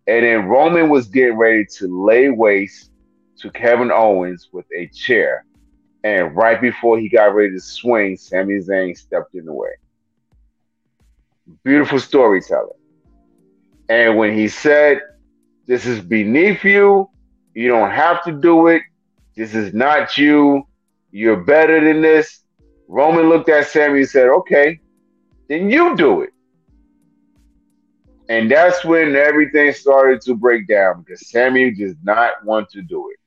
and then Roman was getting ready to lay waste to Kevin Owens with a chair. And right before he got ready to swing, Sami Zayn stepped in the way. Beautiful storytelling. And when he said, This is beneath you, you don't have to do it, this is not you, you're better than this. Roman looked at Sami and said, Okay, then you do it. And that's when everything started to break down because Sami did not want to do it.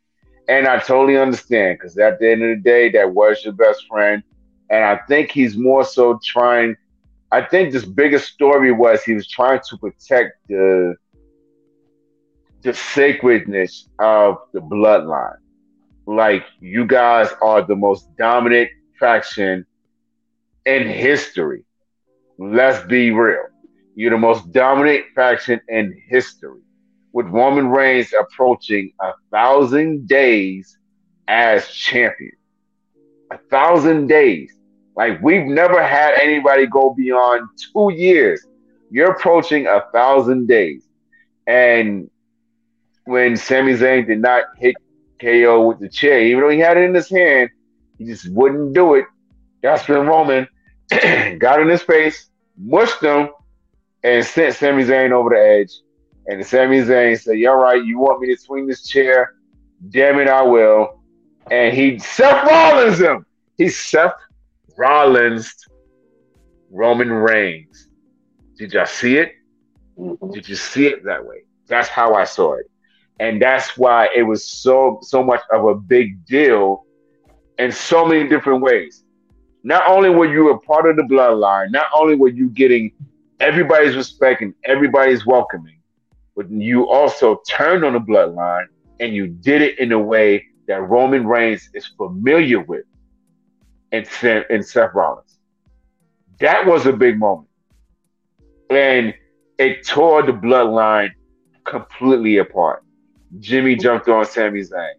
And I totally understand because at the end of the day, that was your best friend. And I think he's more so trying. I think this biggest story was he was trying to protect the the sacredness of the bloodline. Like you guys are the most dominant faction in history. Let's be real. You're the most dominant faction in history with Roman Reigns approaching a thousand days as champion. A thousand days. Like we've never had anybody go beyond two years. You're approaching a thousand days. And when Sami Zayn did not hit KO with the chair, even though he had it in his hand, he just wouldn't do it. That's when Roman got in his face, mushed him, and sent Sami Zayn over the edge. And Sami Zayn said, "You're right. You want me to swing this chair? Damn it, I will." And he Seth Rollins him. He Seth Rollins, Roman Reigns. Did y'all see it? Mm-hmm. Did you see it that way? That's how I saw it, and that's why it was so so much of a big deal in so many different ways. Not only were you a part of the bloodline, not only were you getting everybody's respect and everybody's welcoming, but you also turned on the bloodline and you did it in a way that Roman Reigns is familiar with Seth, and Seth Rollins. That was a big moment. And it tore the bloodline completely apart. Jimmy jumped on Sami Zayn.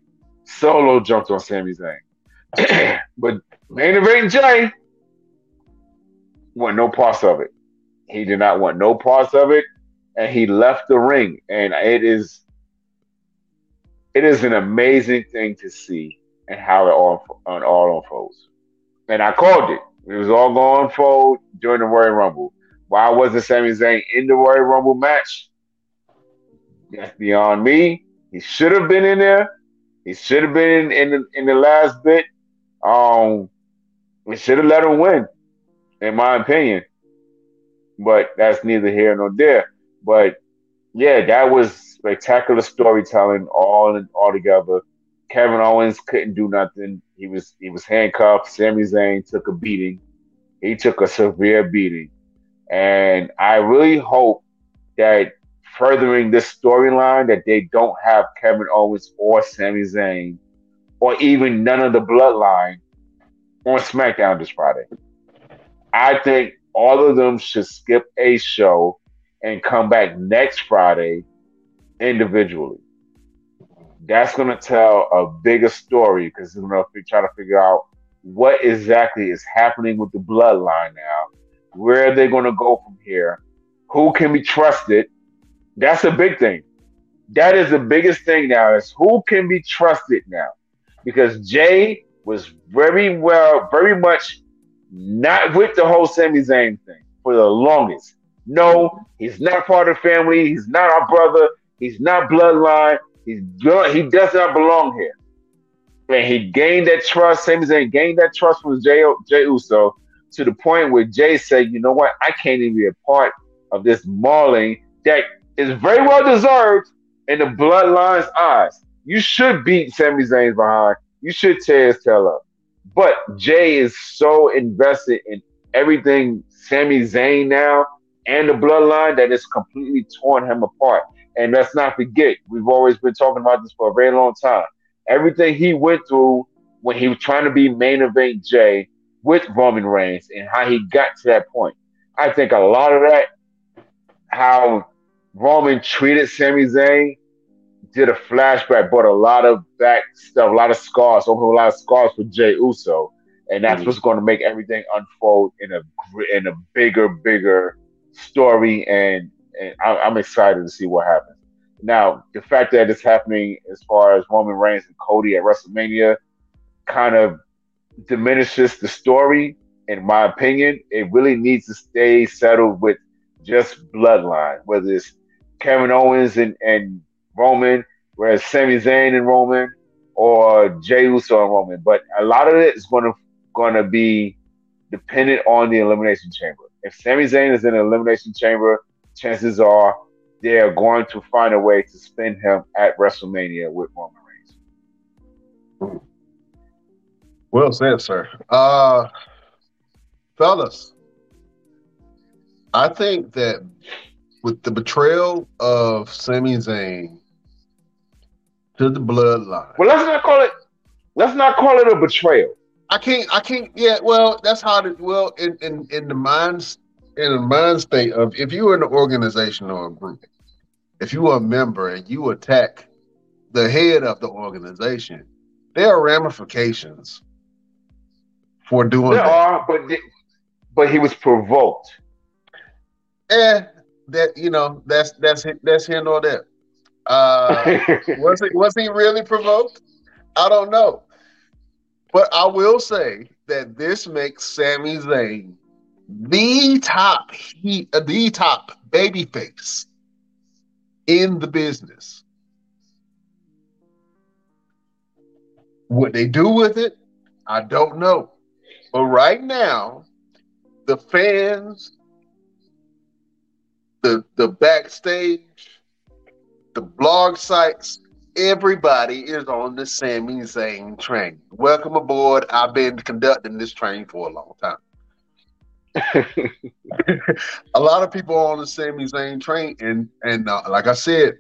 Solo jumped on Sami Zayn. but main event Jey want no parts of it. He did not want no parts of it and he left the ring. And it is it is an amazing thing to see and how it all all unfolds. And I called it. It was all going to unfold during the Royal Rumble. Why wasn't Sami Zayn in the Royal Rumble match? That's beyond me. He should have been in there. He should have been in, in the in the last bit. Um, we should have let him win, in my opinion. But that's neither here nor there. But yeah, that was spectacular storytelling all in, all together. Kevin Owens couldn't do nothing. He was he was handcuffed. Sami Zayn took a beating. He took a severe beating. And I really hope that furthering this storyline that they don't have Kevin Owens or Sami Zayn or even none of the bloodline on SmackDown this Friday. I think all of them should skip a show and come back next Friday individually. That's going to tell a bigger story because you know if we try to figure out what exactly is happening with the bloodline now, where are they going to go from here, who can be trusted. That's a big thing. That is the biggest thing now is who can be trusted now, because Jey was very well, very much not with the whole Sami Zayn thing for the longest. No, he's not part of the family. He's not our brother. He's not bloodline. He's he does not belong here. And he gained that trust, same as gained that trust from Jey, Jey Uso to the point where Jey said, you know what, I can't even be a part of this mauling that is very well deserved in the bloodline's eyes. You should beat Sami Zayn's behind. You should tear his tail up. But Jey is so invested in everything Sami Zayn now and the bloodline that it's completely torn him apart. And let's not forget, we've always been talking about this for a very long time. Everything he went through when he was trying to be main event Jey with Roman Reigns and how he got to that point. I think a lot of that, how Roman treated Sami Zayn, did a flashback, brought a lot of back stuff, a lot of scars, opened a lot of scars for Jey Uso, and that's mm-hmm. what's going to make everything unfold in a in a bigger, bigger story. And and I, am excited to see what happens. Now, the fact that it's happening as far as Roman Reigns and Cody at WrestleMania kind of diminishes the story, in my opinion. It really needs to stay settled with just bloodline, whether it's Kevin Owens and, and Roman, whereas Sami Zayn and Roman, or Jey Uso and Roman. But a lot of it is going to be dependent on the elimination chamber. If Sami Zayn is in the elimination chamber, chances are they are going to find a way to spin him at WrestleMania with Roman Reigns. Well said, sir. Uh, fellas, I think that with the betrayal of Sami Zayn to the bloodline. Well, let's not call it. Let's not call it a betrayal. I can't. I can't. Yeah. Well, that's how. it. well, in in in the minds in the mind state of if you're in an organization or a group, if you are a member and you attack the head of the organization, there are ramifications for doing there that. are, but but he was provoked. Eh, that you know, that's that's that's here nor there. Uh, was he was he really provoked? I don't know, but I will say that this makes Sami Zayn the top he uh, the top baby face in the business. What they do with it, I don't know. But right now, the fans, the the backstage, the blog sites, everybody is on the Sami Zayn train. Welcome aboard. I've been conducting this train for a long time. a lot of people are on the Sami Zayn train, and and uh, like I said,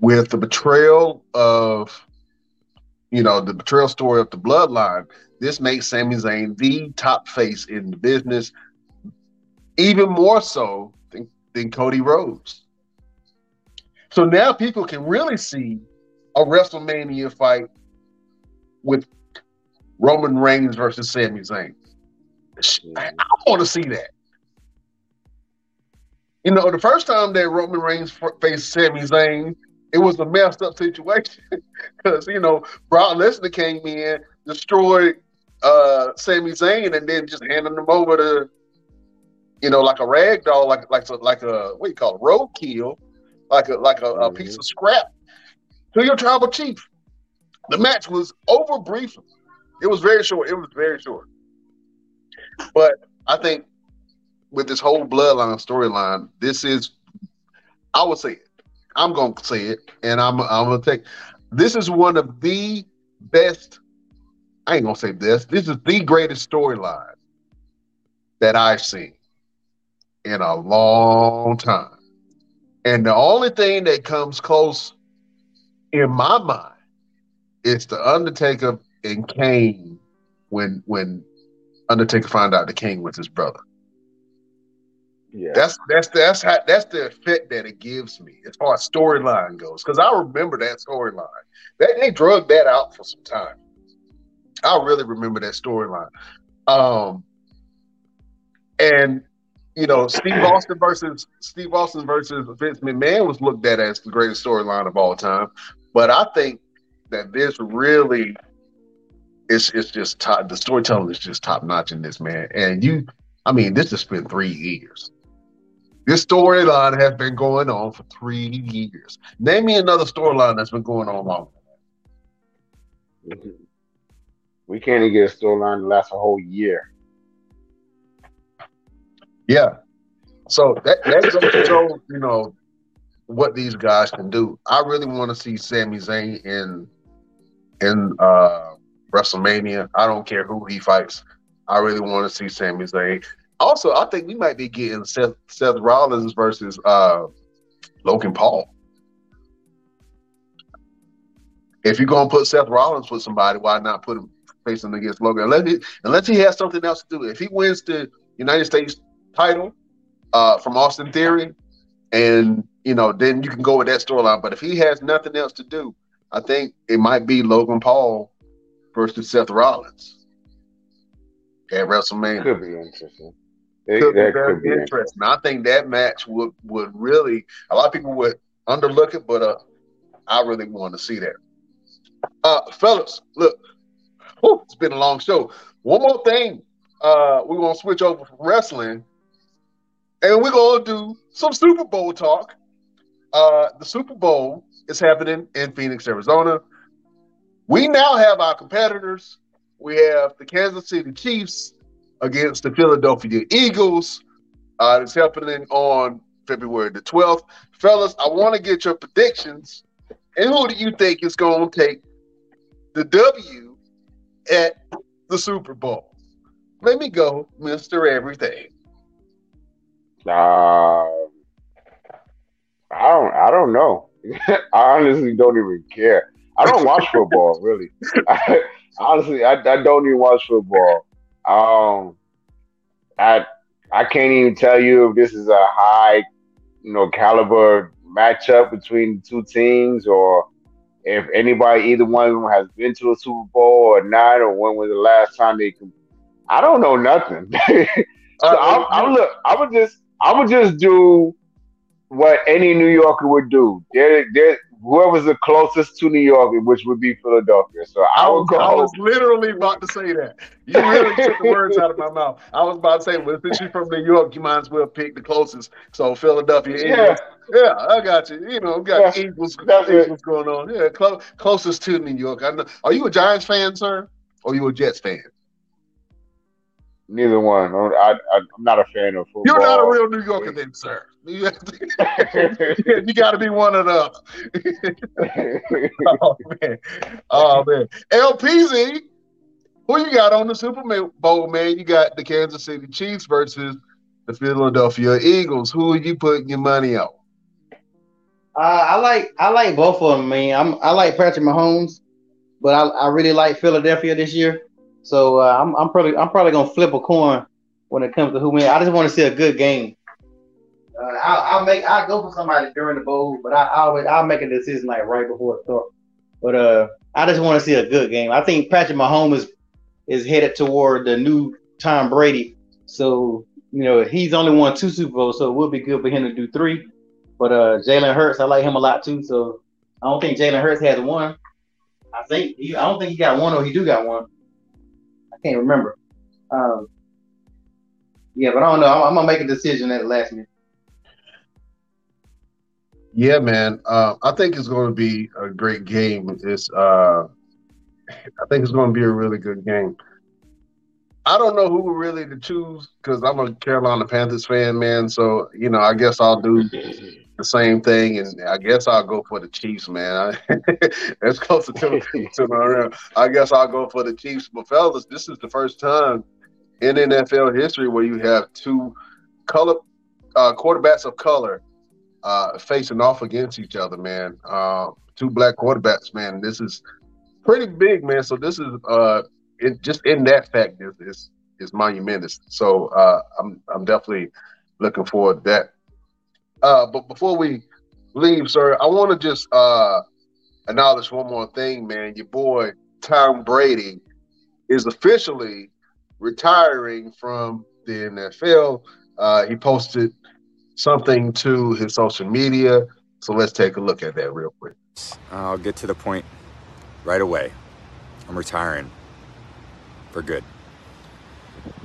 with the betrayal of, you know, the betrayal story of the bloodline, this makes Sami Zayn the top face in the business, even more so than, than Cody Rhodes. So now people can really see a WrestleMania fight with Roman Reigns versus Sami Zayn. I, I want to see that. You know, the first time that Roman Reigns faced Sami Zayn, it was a messed up situation because you know Brock Lesnar came in, destroyed uh Sami Zayn, and then just handed him over to you know like a rag doll, like like like a what do you call it, roadkill, like a like a, a mm-hmm. piece of scrap to your tribal chief. The match was over briefly. It was very short. It was very short. But I think with this whole bloodline storyline, this is I would say it. I'm gonna say it, and I'm I'm gonna take this is one of the best. I ain't gonna say this. This is the greatest storyline that I've seen in a long time. And the only thing that comes close in my mind is the Undertaker and Kane when when Undertaker find out the king was his brother. Yeah, that's that's that's how that's the effect that it gives me as far as storyline goes. Because I remember that storyline. They they drug that out for some time. I really remember that storyline. Um, and you know, Steve Austin versus Steve Austin versus Vince McMahon was looked at as the greatest storyline of all time. But I think that this really it's it's just top. The storytelling is just top notch in this man. And you, I mean, this has been three years. This storyline has been going on for three years. Name me another storyline that's been going on longer. We can't even get a storyline to last a whole year. Yeah. So that that goes to show, you know, what these guys can do. I really want to see Sami Zayn in in uh, WrestleMania. I don't care who he fights. I really want to see Sami Zayn. Also, I think we might be getting Seth, Seth Rollins versus uh, Logan Paul. If you're gonna put Seth Rollins with somebody, why not put him facing against Logan? Unless he, unless he has something else to do. If he wins the United States title uh, from Austin Theory, and you know, then you can go with that storyline. But if he has nothing else to do, I think it might be Logan Paul versus Seth Rollins at WrestleMania. Could be interesting. It, could be very could be interesting. I think that match would would really a lot of people would underlook it, but uh, I really want to see that. Uh, fellas, look, whew, it's been a long show. One more thing, uh, we're gonna switch over from wrestling, and we're gonna do some Super Bowl talk. Uh, the Super Bowl is happening in Phoenix, Arizona. We now have our competitors. We have the Kansas City Chiefs against the Philadelphia Eagles. Uh, it's happening on February the 12th. Fellas, I want to get your predictions. And who do you think is going to take the W at the Super Bowl? Let me go, Mr. Everything. Uh, I don't I don't know. I honestly don't even care. I don't watch football really. I, honestly, I, I don't even watch football. Um, I I can't even tell you if this is a high, you know, caliber matchup between the two teams, or if anybody, either one of them, has been to a Super Bowl or not, or when was the last time they. Can, I don't know nothing. so uh, I'm, I'm look. I would just I would just do what any New Yorker would do. They're, they're, whoever's the closest to New York, which would be Philadelphia. So I would go. I was literally about to say that. You really took the words out of my mouth. I was about to say, well, since you're from New York, you might as well pick the closest. So Philadelphia. Yeah, yeah, I got you. You know, got yeah, Eagles, Eagles going on. Yeah, clo- closest to New York. I know. Are you a Giants fan, sir, or are you a Jets fan? Neither one. I, am not a fan of football. You're not a real New Yorker, then, sir. You, you got to be one of them. oh man, oh man. LPZ, who you got on the Super Bowl, man? You got the Kansas City Chiefs versus the Philadelphia Eagles. Who are you putting your money on? Uh, I like I like both of them, man. I'm I like Patrick Mahomes, but I, I really like Philadelphia this year. So uh, I'm I'm probably I'm probably gonna flip a coin when it comes to who wins. I just want to see a good game. Uh, I'll, I'll, make I'll go for somebody during the bowl, but I I always I'll make a decision like right before it starts. But uh, I just want to see a good game. I think Patrick Mahomes is, is headed toward the new Tom Brady. So you know he's only won two Super Bowls, so it would be good for him to do three. But uh, Jalen Hurts, I like him a lot too. So I don't think Jalen Hurts has one. I think he, I don't think he got one, or he do got one. I can't remember. Um, yeah, but I don't know. I'm, I'm, gonna make a decision at the last minute. Yeah, man. Uh, I think it's going to be a great game. It's uh, I think it's going to be a really good game. I don't know who really to choose because I'm a Carolina Panthers fan, man. So you know, I guess I'll do the same thing, and I guess I'll go for the Chiefs, man. That's closer to, my I guess I'll go for the Chiefs. But fellas, this is the first time in NFL history where you have two color uh, quarterbacks of color uh, facing off against each other, man. Uh, two black quarterbacks, man. This is pretty big, man. So this is uh, it, just in that fact is is, is monumentous. So uh, I'm I'm definitely looking forward to that. Uh, but before we leave, sir, I want to just uh, acknowledge one more thing, man. Your boy Tom Brady is officially retiring from the NFL. Uh, he posted something to his social media. So let's take a look at that real quick. I'll get to the point right away. I'm retiring for good.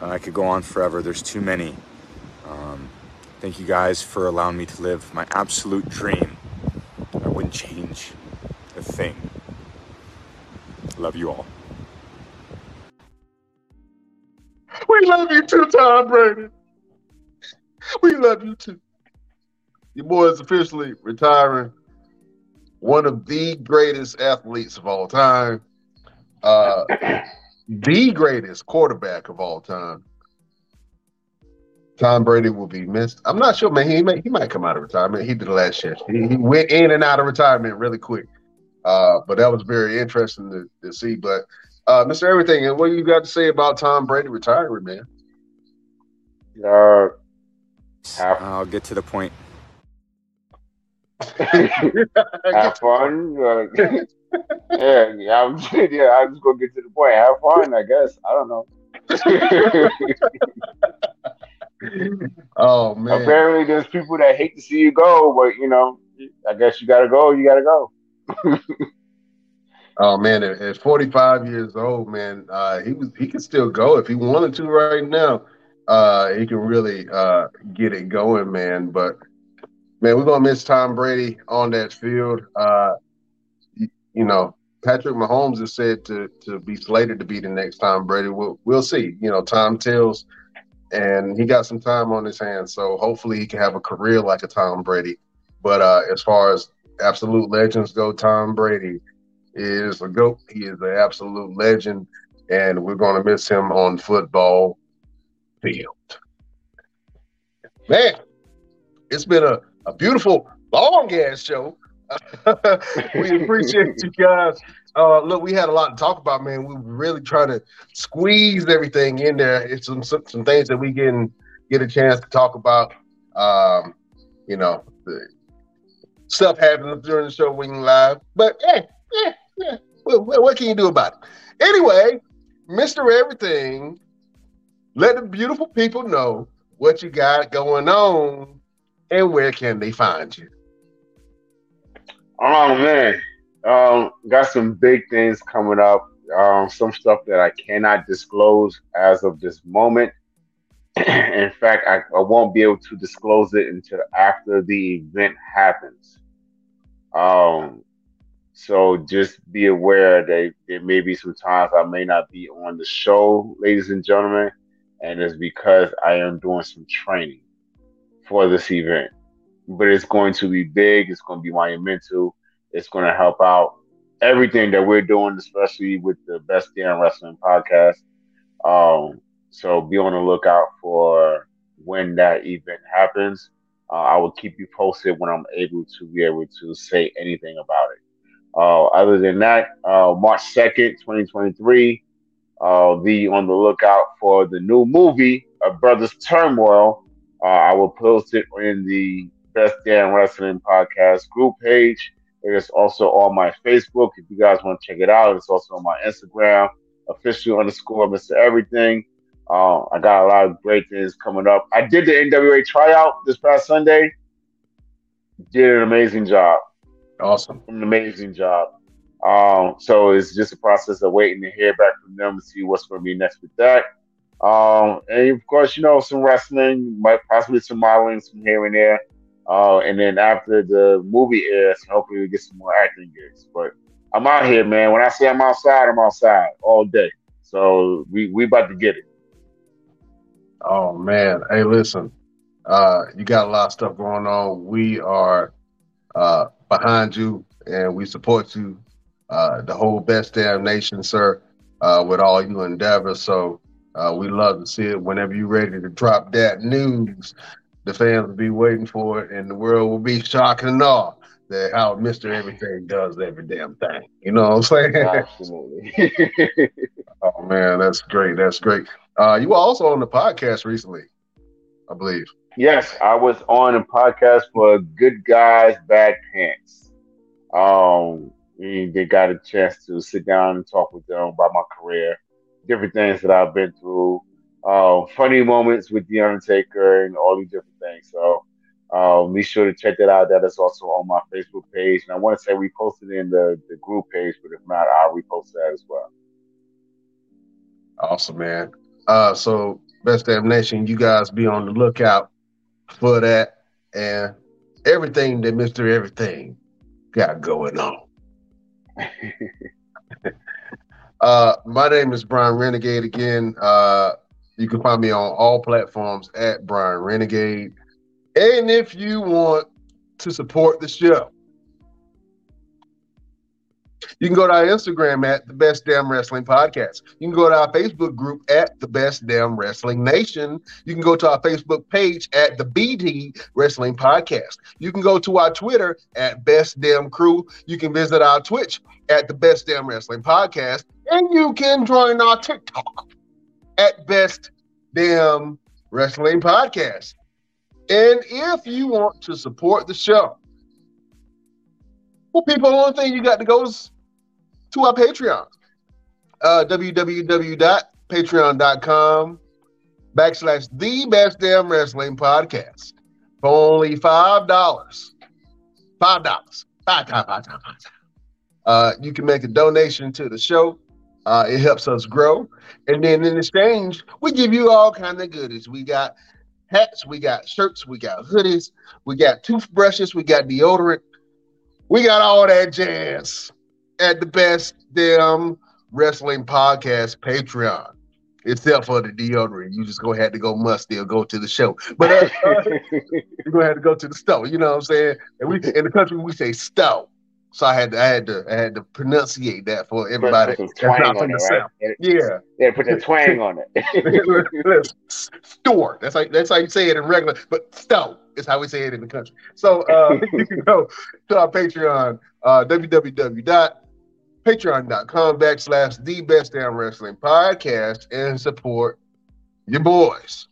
Uh, I could go on forever. There's too many. Um, thank you guys for allowing me to live my absolute dream. I wouldn't change a thing. Love you all. We love you too, Tom Brady. We love you too. Your boy is officially retiring. One of the greatest athletes of all time. Uh, the greatest quarterback of all time. Tom Brady will be missed. I'm not sure, man. He may, he might come out of retirement. He did the last year. He, he went in and out of retirement really quick. Uh, but that was very interesting to, to see. But uh, Mr. Everything, and what you got to say about Tom Brady retiring, man? Uh, I'll get to the point. have fun. Uh, yeah, yeah, I'm, yeah, I'm just gonna get to the point. Have fun, I guess. I don't know. oh man! Apparently, there's people that hate to see you go, but you know, I guess you gotta go. You gotta go. oh man! At, at 45 years old, man, uh, he was he can still go if he wanted to right now. Uh, he can really uh, get it going, man. But man, we're gonna miss Tom Brady on that field. You, you know, Patrick Mahomes is said to to be slated to be the next Tom Brady. We'll we'll see. You know, time tells, and he got some time on his hands, so hopefully he can have a career like a Tom Brady. But uh, as far as absolute legends go, Tom Brady is a goat. He is an absolute legend, and we're going to miss him on football field. Man, it's been a, a beautiful, long ass show. we appreciate you guys. Uh, look, we had a lot to talk about, man. We were really trying to squeeze everything in there. It's some some, some things that we can get a chance to talk about. Um, you know, the stuff happens during the show when live, but yeah, yeah, yeah. Well, what can you do about it? Anyway, Mister Everything, let the beautiful people know what you got going on and where can they find you. Oh man, um, got some big things coming up. Um, some stuff that I cannot disclose as of this moment. In fact, I, I won't be able to disclose it until after the event happens. Um, so just be aware that there may be some times I may not be on the show, ladies and gentlemen, and it's because I am doing some training for this event. But it's going to be big. It's going to be monumental. It's going to help out everything that we're doing, especially with the Best Damn Wrestling podcast. Um, so be on the lookout for when that event happens. Uh, I will keep you posted when I'm able to be able to say anything about it. Uh, other than that, uh, March 2nd, 2023, uh, be on the lookout for the new movie, Brothers Turmoil. Uh, I will post it in the Best Damn Wrestling Podcast group page. It is also on my Facebook if you guys want to check it out. It's also on my Instagram, official underscore Mr. Everything. Uh, I got a lot of great things coming up. I did the NWA tryout this past Sunday. Did an amazing job. Awesome. An amazing job. Um, so it's just a process of waiting to hear back from them to see what's going to be next with that. Um, and of course, you know, some wrestling, might possibly some modeling, some here and there. Uh, and then after the movie airs, hopefully we get some more acting gigs. But I'm out here, man. When I say I'm outside, I'm outside all day. So we we about to get it. Oh man, hey, listen, uh, you got a lot of stuff going on. We are uh, behind you, and we support you, uh, the whole best damn nation, sir, uh, with all you endeavors. So uh, we love to see it. Whenever you're ready to drop that news, the fans will be waiting for it, and the world will be shocked and awe that how Mister Everything does every damn thing. You know what I'm saying? Absolutely. oh man, that's great. That's great. Uh, you were also on the podcast recently, I believe. Yes, I was on a podcast for Good Guys Bad Pants. Um, they got a chance to sit down and talk with them about my career, different things that I've been through. Uh, funny moments with the Undertaker and all these different things. So um, be sure to check that out. That is also on my Facebook page, and I want to say we posted in the the group page, but if not, I'll repost that as well. Awesome, man. Uh, so best damn nation, you guys be on the lookout for that and everything that Mister Everything got going on. uh, my name is Brian Renegade again. Uh, you can find me on all platforms at Brian Renegade. And if you want to support the show, you can go to our Instagram at the Best Damn Wrestling Podcast. You can go to our Facebook group at the Best Damn Wrestling Nation. You can go to our Facebook page at the BD Wrestling Podcast. You can go to our Twitter at Best Damn Crew. You can visit our Twitch at the Best Damn Wrestling Podcast. And you can join our TikTok at Best Damn Wrestling Podcast. And if you want to support the show, well, people, only thing you got to go is to our Patreon. Uh, www.patreon.com backslash the best damn wrestling podcast for only five dollars. Five dollars. Five times, five times. Uh, you can make a donation to the show. Uh, it helps us grow. And then in exchange, we give you all kind of goodies. We got hats, we got shirts, we got hoodies, we got toothbrushes, we got deodorant, we got all that jazz at the best damn wrestling podcast Patreon. Except for the deodorant, you just go have to go musty or go to the show. But uh, uh, you're gonna have to go to the store. You know what I'm saying? And we in the country we say store. So I had to, I had to, I had to pronunciate that for everybody. Put, put that's not from the south. Right? Yeah, yeah, put the twang on it. Store. That's how that's how you say it in regular, but store is how we say it in the country. So uh, you can go to our Patreon, uh, www.patreon.com backslash the best damn wrestling podcast and support your boys.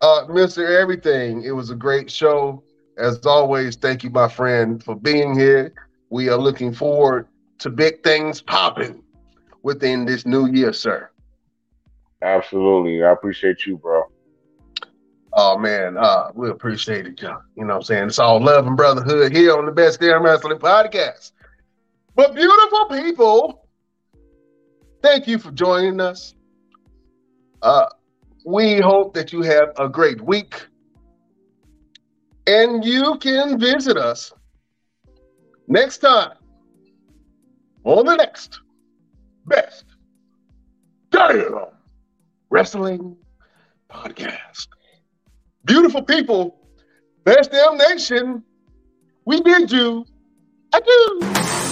Uh, Mr. Everything, it was a great show. As always, thank you, my friend, for being here. We are looking forward to big things popping within this new year, sir. Absolutely. I appreciate you, bro. Oh man, uh, we appreciate it, John. You know what I'm saying? It's all love and brotherhood here on the Best Damn Wrestling Podcast. But beautiful people, thank you for joining us. Uh, we hope that you have a great week. And you can visit us next time on the next Best Damn Wrestling Podcast. Beautiful people, Best Damn Nation, we bid you adieu.